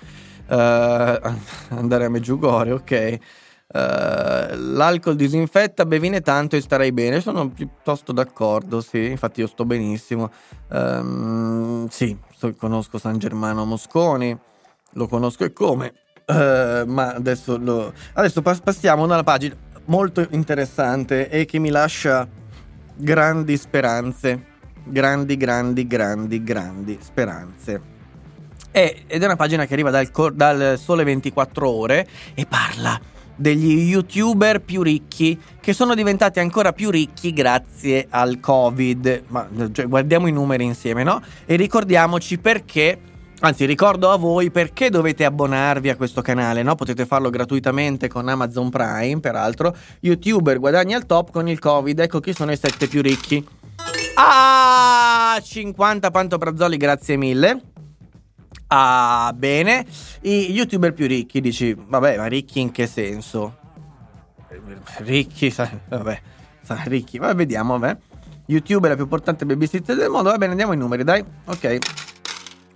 A: Uh, [LAUGHS] andare a Meggiugorje, ok. Uh, l'alcol disinfetta, bevine tanto e starai bene. Sono piuttosto d'accordo, sì, infatti io sto benissimo. Um, sì, so, conosco San Germano Mosconi, lo conosco e come. Uh, ma adesso, lo... adesso passiamo a una pagina molto interessante e che mi lascia grandi speranze. Grandi, grandi, grandi, grandi speranze. È, ed è una pagina che arriva dal, dal Sole 24 Ore e parla degli youtuber più ricchi che sono diventati ancora più ricchi grazie al covid ma cioè, guardiamo i numeri insieme no? e ricordiamoci perché Anzi, ricordo a voi perché dovete abbonarvi a questo canale, no? Potete farlo gratuitamente con Amazon Prime, peraltro. YouTuber guadagni al top con il Covid, ecco chi sono i sette più ricchi. Ah, 50 pantoprazzoli, grazie mille. Ah, bene. I youtuber più ricchi, dici, vabbè, ma ricchi in che senso? Ricchi, sai, vabbè, sai, ricchi, vabbè, vediamo, vabbè. È la più importante babysitter del mondo, va bene, andiamo ai numeri, dai. Ok.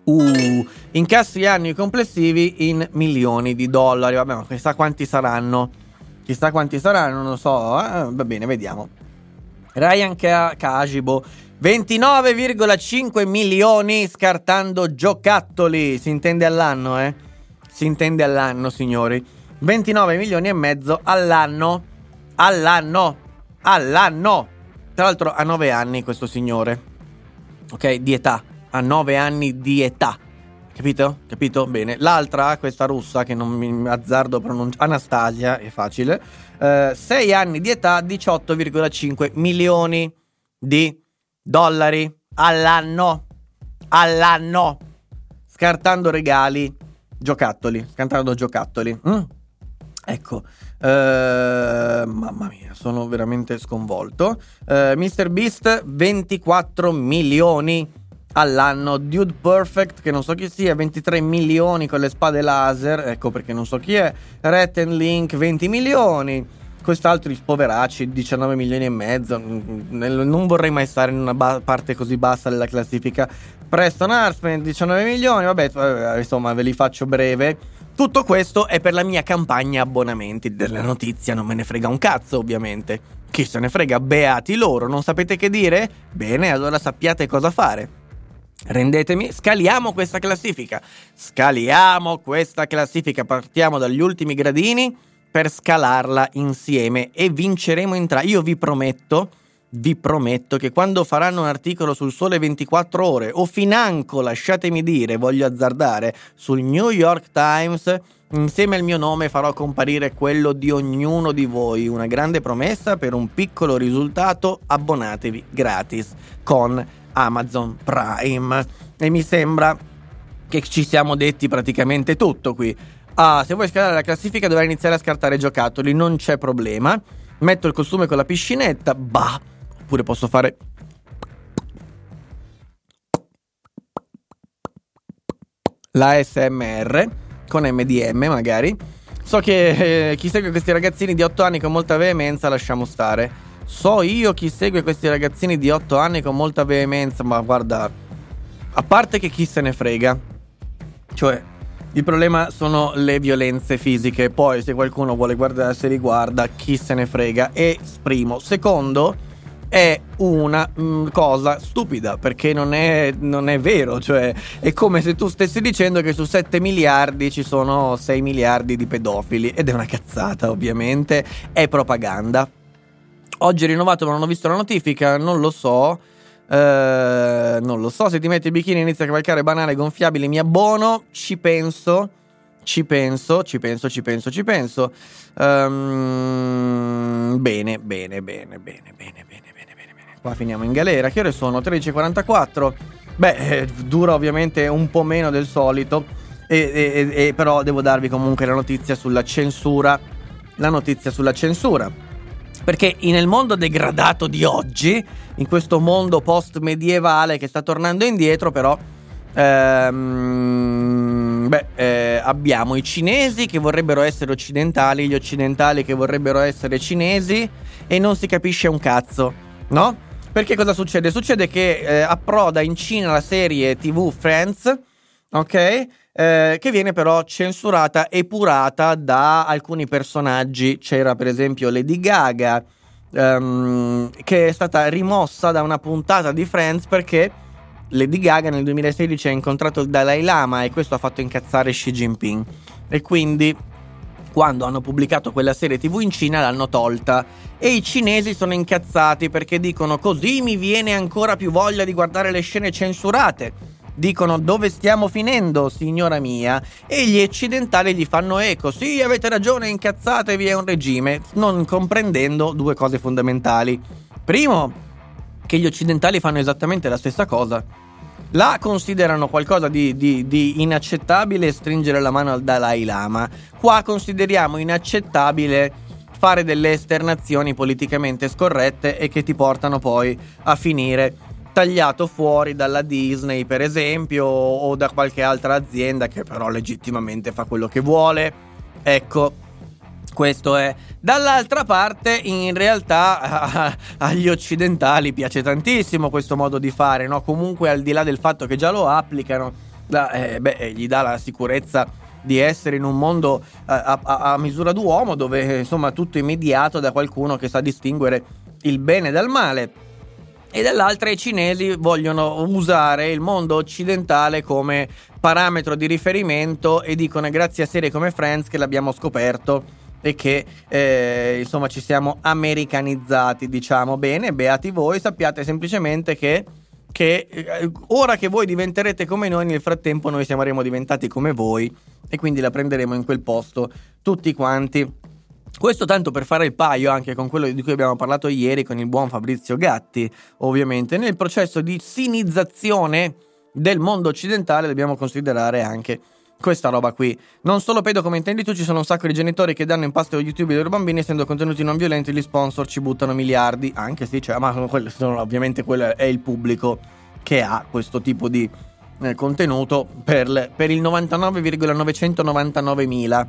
A: Uh, incassi annui complessivi in milioni di dollari, vabbè, ma chissà quanti saranno. Chissà quanti saranno, non lo so, eh? va bene, vediamo. Ryan Kajibo 29,5 milioni scartando giocattoli. Si intende all'anno, eh? Si intende all'anno, signori. 29 milioni e mezzo all'anno. All'anno. All'anno. Tra l'altro ha 9 anni questo signore. Ok, di età. Ha 9 anni di età. Capito? Capito? Bene. L'altra, questa russa che non mi azzardo a pronunciare, Anastasia, è facile. 6 eh, anni di età, 18,5 milioni di dollari all'anno. All'anno. Scartando regali, giocattoli. Scartando giocattoli. Mm? Ecco, uh, mamma mia, sono veramente sconvolto. Eh, Mr. Beast, 24 milioni all'anno. Dude Perfect, che non so chi sia, 23 milioni con le spade laser. Ecco perché non so chi è. Red Link, 20 milioni quest'altro i poveracci 19 milioni e mezzo non vorrei mai stare in una ba- parte così bassa della classifica. Preston Arsman 19 milioni vabbè insomma ve li faccio breve. Tutto questo è per la mia campagna abbonamenti. Della notizia non me ne frega un cazzo ovviamente. Chi se ne frega beati loro non sapete che dire? Bene allora sappiate cosa fare. Rendetemi, scaliamo questa classifica. Scaliamo questa classifica. Partiamo dagli ultimi gradini per scalarla insieme e vinceremo entrambi. Io vi prometto, vi prometto che quando faranno un articolo sul Sole 24 Ore o financo, lasciatemi dire, voglio azzardare, sul New York Times, insieme al mio nome farò comparire quello di ognuno di voi. Una grande promessa per un piccolo risultato, abbonatevi gratis con Amazon Prime. E mi sembra che ci siamo detti praticamente tutto qui. Ah, se vuoi scalare la classifica dovrai iniziare a scartare giocattoli, non c'è problema. Metto il costume con la piscinetta, bah. Oppure posso fare... La SMR con MDM magari. So che eh, chi segue questi ragazzini di 8 anni con molta veemenza lasciamo stare. So io chi segue questi ragazzini di 8 anni con molta veemenza, ma guarda, a parte che chi se ne frega. Cioè, il problema sono le violenze fisiche. Poi, se qualcuno vuole guardare, se riguarda, chi se ne frega. E primo. Secondo, è una mh, mm, cosa stupida perché non è, non è, vero. Cioè, è come se tu stessi dicendo che su 7 miliardi ci sono 6 miliardi di pedofili. Ed è una cazzata, ovviamente. È propaganda. Oggi è rinnovato, ma non ho visto la notifica. Non lo so. Uh, non lo so, se ti metti il bikini e inizi a cavalcare banane gonfiabili, mi abbono. Ci penso. Ci penso, ci penso, ci penso, ci penso. Um, bene, bene, bene, bene, bene, bene, bene, bene. Qua finiamo in galera. Che ore sono? 13.44. Beh, eh, dura ovviamente un po' meno del solito. E, e, e, però devo darvi comunque la notizia sulla censura. La notizia sulla censura. Perché nel mondo degradato di oggi in questo mondo post medievale che sta tornando indietro, però ehm, beh, eh, abbiamo i cinesi che vorrebbero essere occidentali, gli occidentali che vorrebbero essere cinesi e non si capisce un cazzo, no? Perché cosa succede? Succede che eh, approda in Cina la serie TV Friends, ok? Eh, che viene però censurata e purata da alcuni personaggi. C'era per esempio Lady Gaga, um, che è stata rimossa da una puntata di Friends perché Lady Gaga nel 2016 ha incontrato il Dalai Lama e questo ha fatto incazzare Xi Jinping. E quindi quando hanno pubblicato quella serie TV in Cina l'hanno tolta e i cinesi sono incazzati perché dicono così mi viene ancora più voglia di guardare le scene censurate dicono dove stiamo finendo, signora mia, e gli occidentali gli fanno eco, sì, avete ragione, incazzatevi, è un regime, non comprendendo due cose fondamentali. Primo, che gli occidentali fanno esattamente la stessa cosa. Là considerano qualcosa di, di, di inaccettabile stringere la mano al Dalai Lama. Qua consideriamo inaccettabile fare delle esternazioni politicamente scorrette e che ti portano poi a finire tagliato fuori dalla Disney, per esempio, o da qualche altra azienda che però legittimamente fa quello che vuole. Ecco, questo è. Dall'altra parte, in realtà, [LAUGHS] agli occidentali piace tantissimo questo modo di fare, no? Comunque, al di là del fatto che già lo applicano, eh, beh, gli dà la sicurezza di essere in un mondo a, a, a misura d'uomo dove insomma tutto è mediato da qualcuno che sa distinguere il bene dal male e dall'altra i cinesi vogliono usare il mondo occidentale come parametro di riferimento e dicono grazie a serie come Friends che l'abbiamo scoperto e che eh, insomma ci siamo americanizzati. Diciamo bene beati voi sappiate semplicemente che, che eh, ora che voi diventerete come noi nel frattempo noi saremo diventati come voi e quindi la prenderemo in quel posto tutti quanti questo tanto per fare il paio anche con quello di cui abbiamo parlato ieri con il buon Fabrizio Gatti, ovviamente. Nel processo di sinizzazione del mondo occidentale dobbiamo considerare anche questa roba qui. Non solo pedo come intendi tu, ci sono un sacco di genitori che danno in pasto YouTube i loro bambini, essendo contenuti non violenti, gli sponsor ci buttano miliardi. Anche sì, cioè, ma quello, ovviamente quello è il pubblico che ha questo tipo di eh, contenuto per, per il 99,999 mila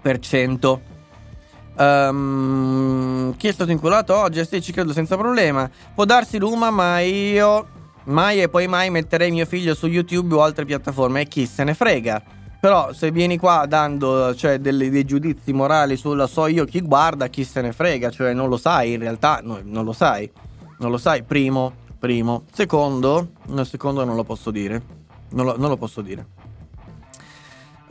A: per cento Um, chi è stato inculato oggi? Sì, ci credo senza problema. Può darsi Luma, ma io mai e poi mai metterei mio figlio su YouTube o altre piattaforme. E chi se ne frega. Però se vieni qua dando cioè, delle, dei giudizi morali sulla so io chi guarda, chi se ne frega. Cioè non lo sai in realtà, no, non lo sai. Non lo sai, primo, primo. Secondo, no, secondo non lo posso dire. Non lo, non lo posso dire.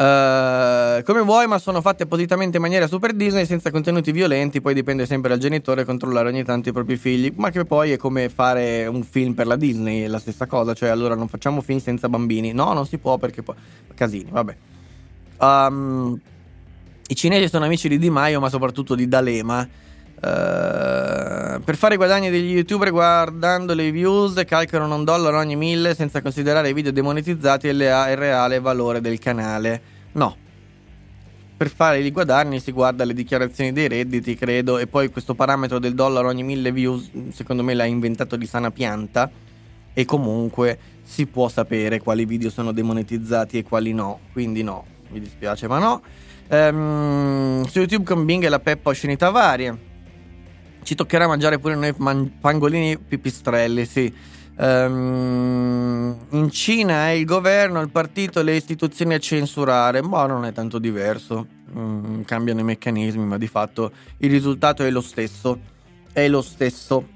A: Uh, come vuoi, ma sono fatte appositamente in maniera super Disney senza contenuti violenti. Poi dipende sempre dal genitore controllare ogni tanto i propri figli. Ma che poi è come fare un film per la Disney, è la stessa cosa. Cioè, allora non facciamo film senza bambini. No, non si può perché poi. Casini, vabbè. Um, I cinesi sono amici di Di Maio, ma soprattutto di D'Alema. Uh, per fare guadagni degli youtuber guardando le views calcolano un dollaro ogni mille senza considerare i video demonetizzati e il reale valore del canale. No. Per fare i guadagni si guarda le dichiarazioni dei redditi, credo, e poi questo parametro del dollaro ogni mille views, secondo me l'ha inventato di sana pianta. E comunque si può sapere quali video sono demonetizzati e quali no. Quindi no, mi dispiace, ma no. Um, su YouTube con Bing e la Peppa oscenità varie. Ci toccherà mangiare pure noi man- pangolini pipistrelli, sì. Um, in Cina è il governo, il partito e le istituzioni a censurare, ma non è tanto diverso. Um, cambiano i meccanismi, ma di fatto il risultato è lo stesso. È lo stesso.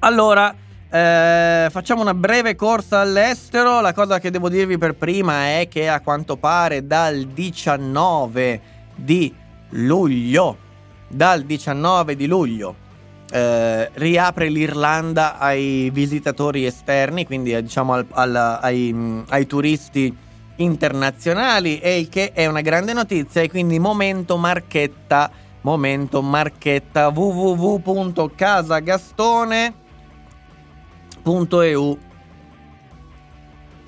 A: Allora, eh, facciamo una breve corsa all'estero. La cosa che devo dirvi per prima è che a quanto pare dal 19 di luglio dal 19 di luglio eh, riapre l'Irlanda ai visitatori esterni, quindi eh, diciamo al, al, ai, ai, turisti internazionali, e il che è una grande notizia. E quindi momento marchetta, momento marchetta www.casagastone.eu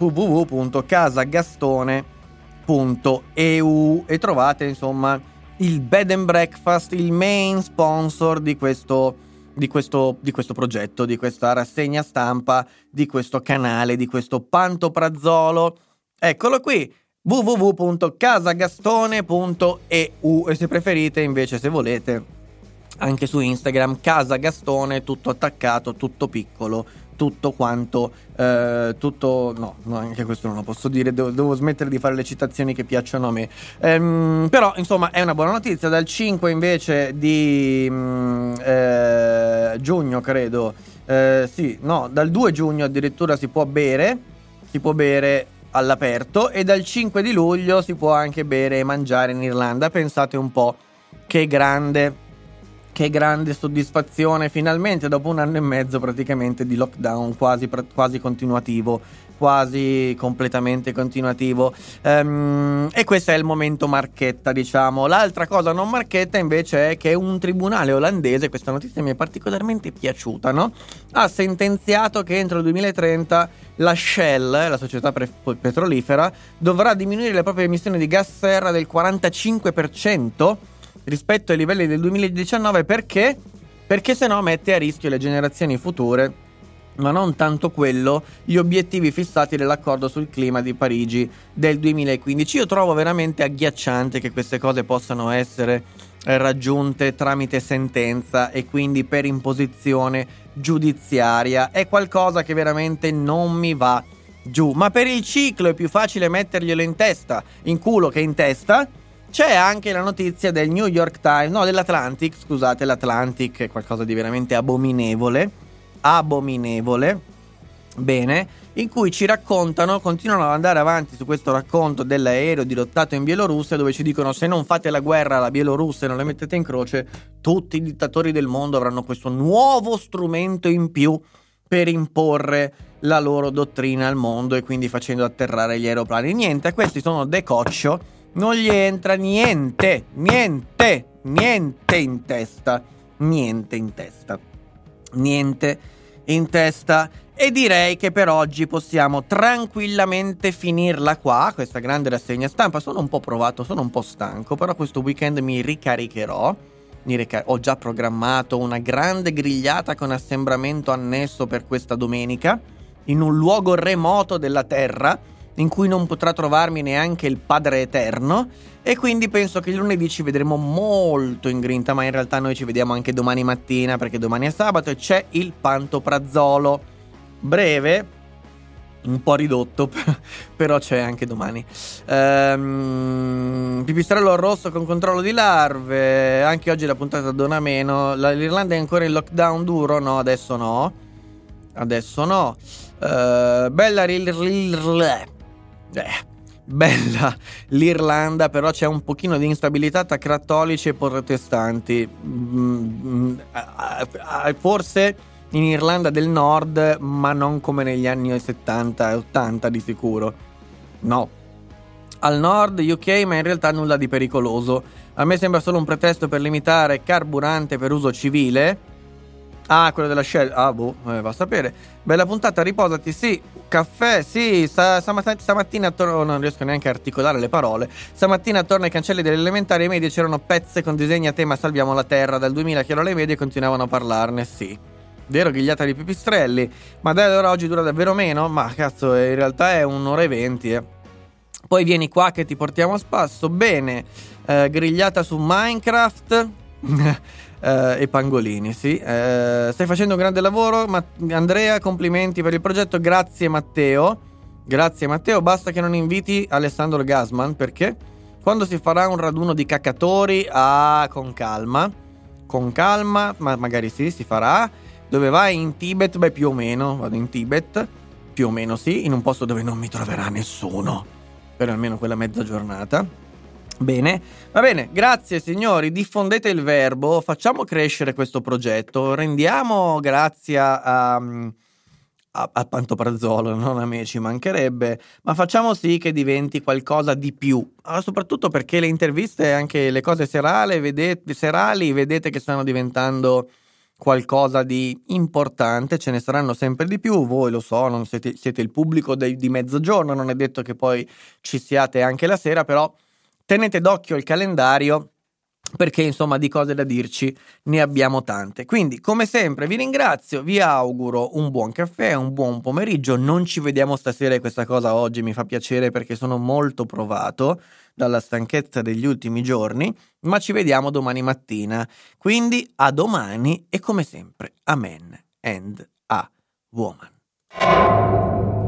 A: www.casagastone.eu e trovate insomma il bed and breakfast, il main sponsor di questo, di questo, di questo progetto, di questa rassegna stampa, di questo canale, di questo pantoprazzolo. Eccolo qui, www.casagastone.eu e se preferite invece se volete anche su Instagram casagastone tutto attaccato, tutto piccolo tutto quanto, eh, tutto, no, no, anche questo non lo posso dire, devo, devo, smettere di fare le citazioni che piacciono a me. Ehm, però, insomma, è una buona notizia, dal 5 invece di mh, mm, eh, giugno, credo, eh, sì, no, dal 2 giugno addirittura si può bere, si può bere all'aperto e dal 5 di luglio si può anche bere e mangiare in Irlanda. Pensate un po' che grande che grande soddisfazione, finalmente dopo un anno e mezzo praticamente di lockdown quasi, quasi continuativo, quasi completamente continuativo. Um, e questo è il momento marchetta, diciamo. L'altra cosa non marchetta invece è che un tribunale olandese, questa notizia mi è particolarmente piaciuta, no? ha sentenziato che entro il 2030 la Shell, la società pre- petrolifera, dovrà diminuire le proprie emissioni di gas serra del 45% rispetto ai livelli del 2019 perché? Perché se no mette a rischio le generazioni future ma non tanto quello, gli obiettivi fissati nell'accordo sul clima di Parigi del 2015. Io trovo veramente agghiacciante che queste cose possano essere eh, raggiunte tramite sentenza e quindi per imposizione giudiziaria. È qualcosa che veramente non mi va giù. Ma per il ciclo è più facile metterglielo in testa, in culo che in testa. C'è anche la notizia del New York Times, no, dell'Atlantic, scusate, l'Atlantic è qualcosa di veramente abominevole abominevole. Bene, in cui ci raccontano, continuano ad andare avanti su questo racconto dell'aereo dirottato in Bielorussia, dove ci dicono se non fate la guerra alla Bielorussia e non le mettete in croce, tutti i dittatori del mondo avranno questo nuovo strumento in più per imporre la loro dottrina al mondo e quindi facendo atterrare gli aeroplani. Niente, questi sono decoccio, non gli entra niente, niente, niente in testa, niente in testa niente in testa e direi che per oggi possiamo tranquillamente finirla qua, questa grande rassegna stampa. Sono un po' provato, sono un po' stanco, però questo weekend mi ricaricherò. Mi ricar- ho già programmato una grande grigliata con assembramento annesso per questa domenica in un luogo remoto della Terra in cui non potrà trovarmi neanche il Padre Eterno e quindi penso che lunedì ci vedremo molto in grinta, ma in realtà noi ci vediamo anche domani mattina perché domani è sabato e c'è il pantoprazzolo breve, un po' ridotto, [LAUGHS] però c'è anche domani. Ehm, pipistrello rosso con controllo di larve, anche oggi la puntata dona meno. L'Irlanda è ancora in lockdown duro? No, adesso no. Adesso no. Ehm, bella ril, eh, bella l'Irlanda, però c'è un pochino di instabilità tra cattolici e protestanti. Mm, forse in Irlanda del Nord, ma non come negli anni 70 e 80 di sicuro. No. Al nord UK, ma in realtà nulla di pericoloso. A me sembra solo un pretesto per limitare carburante per uso civile Ah, quello della Shell. Ah, boh, eh, va a sapere. Bella puntata, riposati. Sì, caffè. Sì, sta, stamattina attorno. Oh, non riesco neanche a articolare le parole. Stamattina attorno ai cancelli delle elementari medie c'erano pezze con disegni a tema Salviamo la Terra. Dal 2000 che ero alle medie continuavano a parlarne. Sì. Vero, ghigliata di pipistrelli. Ma dai, allora oggi dura davvero meno? Ma cazzo, in realtà è un'ora e venti, eh. Poi vieni qua che ti portiamo a spasso. Bene. Eh, grigliata su Minecraft. [LAUGHS] eh, e Pangolini, sì. Eh, stai facendo un grande lavoro, Ma- Andrea, complimenti per il progetto, grazie Matteo. Grazie Matteo, basta che non inviti Alessandro Gasman perché quando si farà un raduno di caccatori, ah, con calma, con calma, ma magari sì, si farà. Dove vai in Tibet? Beh, più o meno, vado in Tibet, più o meno sì, in un posto dove non mi troverà nessuno, per almeno quella mezza giornata. Bene, va bene, grazie signori, diffondete il verbo, facciamo crescere questo progetto, rendiamo grazie a, a, a Pantoprazzolo, non a me ci mancherebbe, ma facciamo sì che diventi qualcosa di più, allora, soprattutto perché le interviste, anche le cose serali vedete, serali, vedete che stanno diventando qualcosa di importante, ce ne saranno sempre di più, voi lo so, non siete, siete il pubblico dei, di mezzogiorno, non è detto che poi ci siate anche la sera, però tenete d'occhio il calendario perché insomma di cose da dirci ne abbiamo tante. Quindi, come sempre, vi ringrazio, vi auguro un buon caffè, un buon pomeriggio. Non ci vediamo stasera e questa cosa oggi mi fa piacere perché sono molto provato dalla stanchezza degli ultimi giorni, ma ci vediamo domani mattina. Quindi a domani e come sempre, amen and a woman.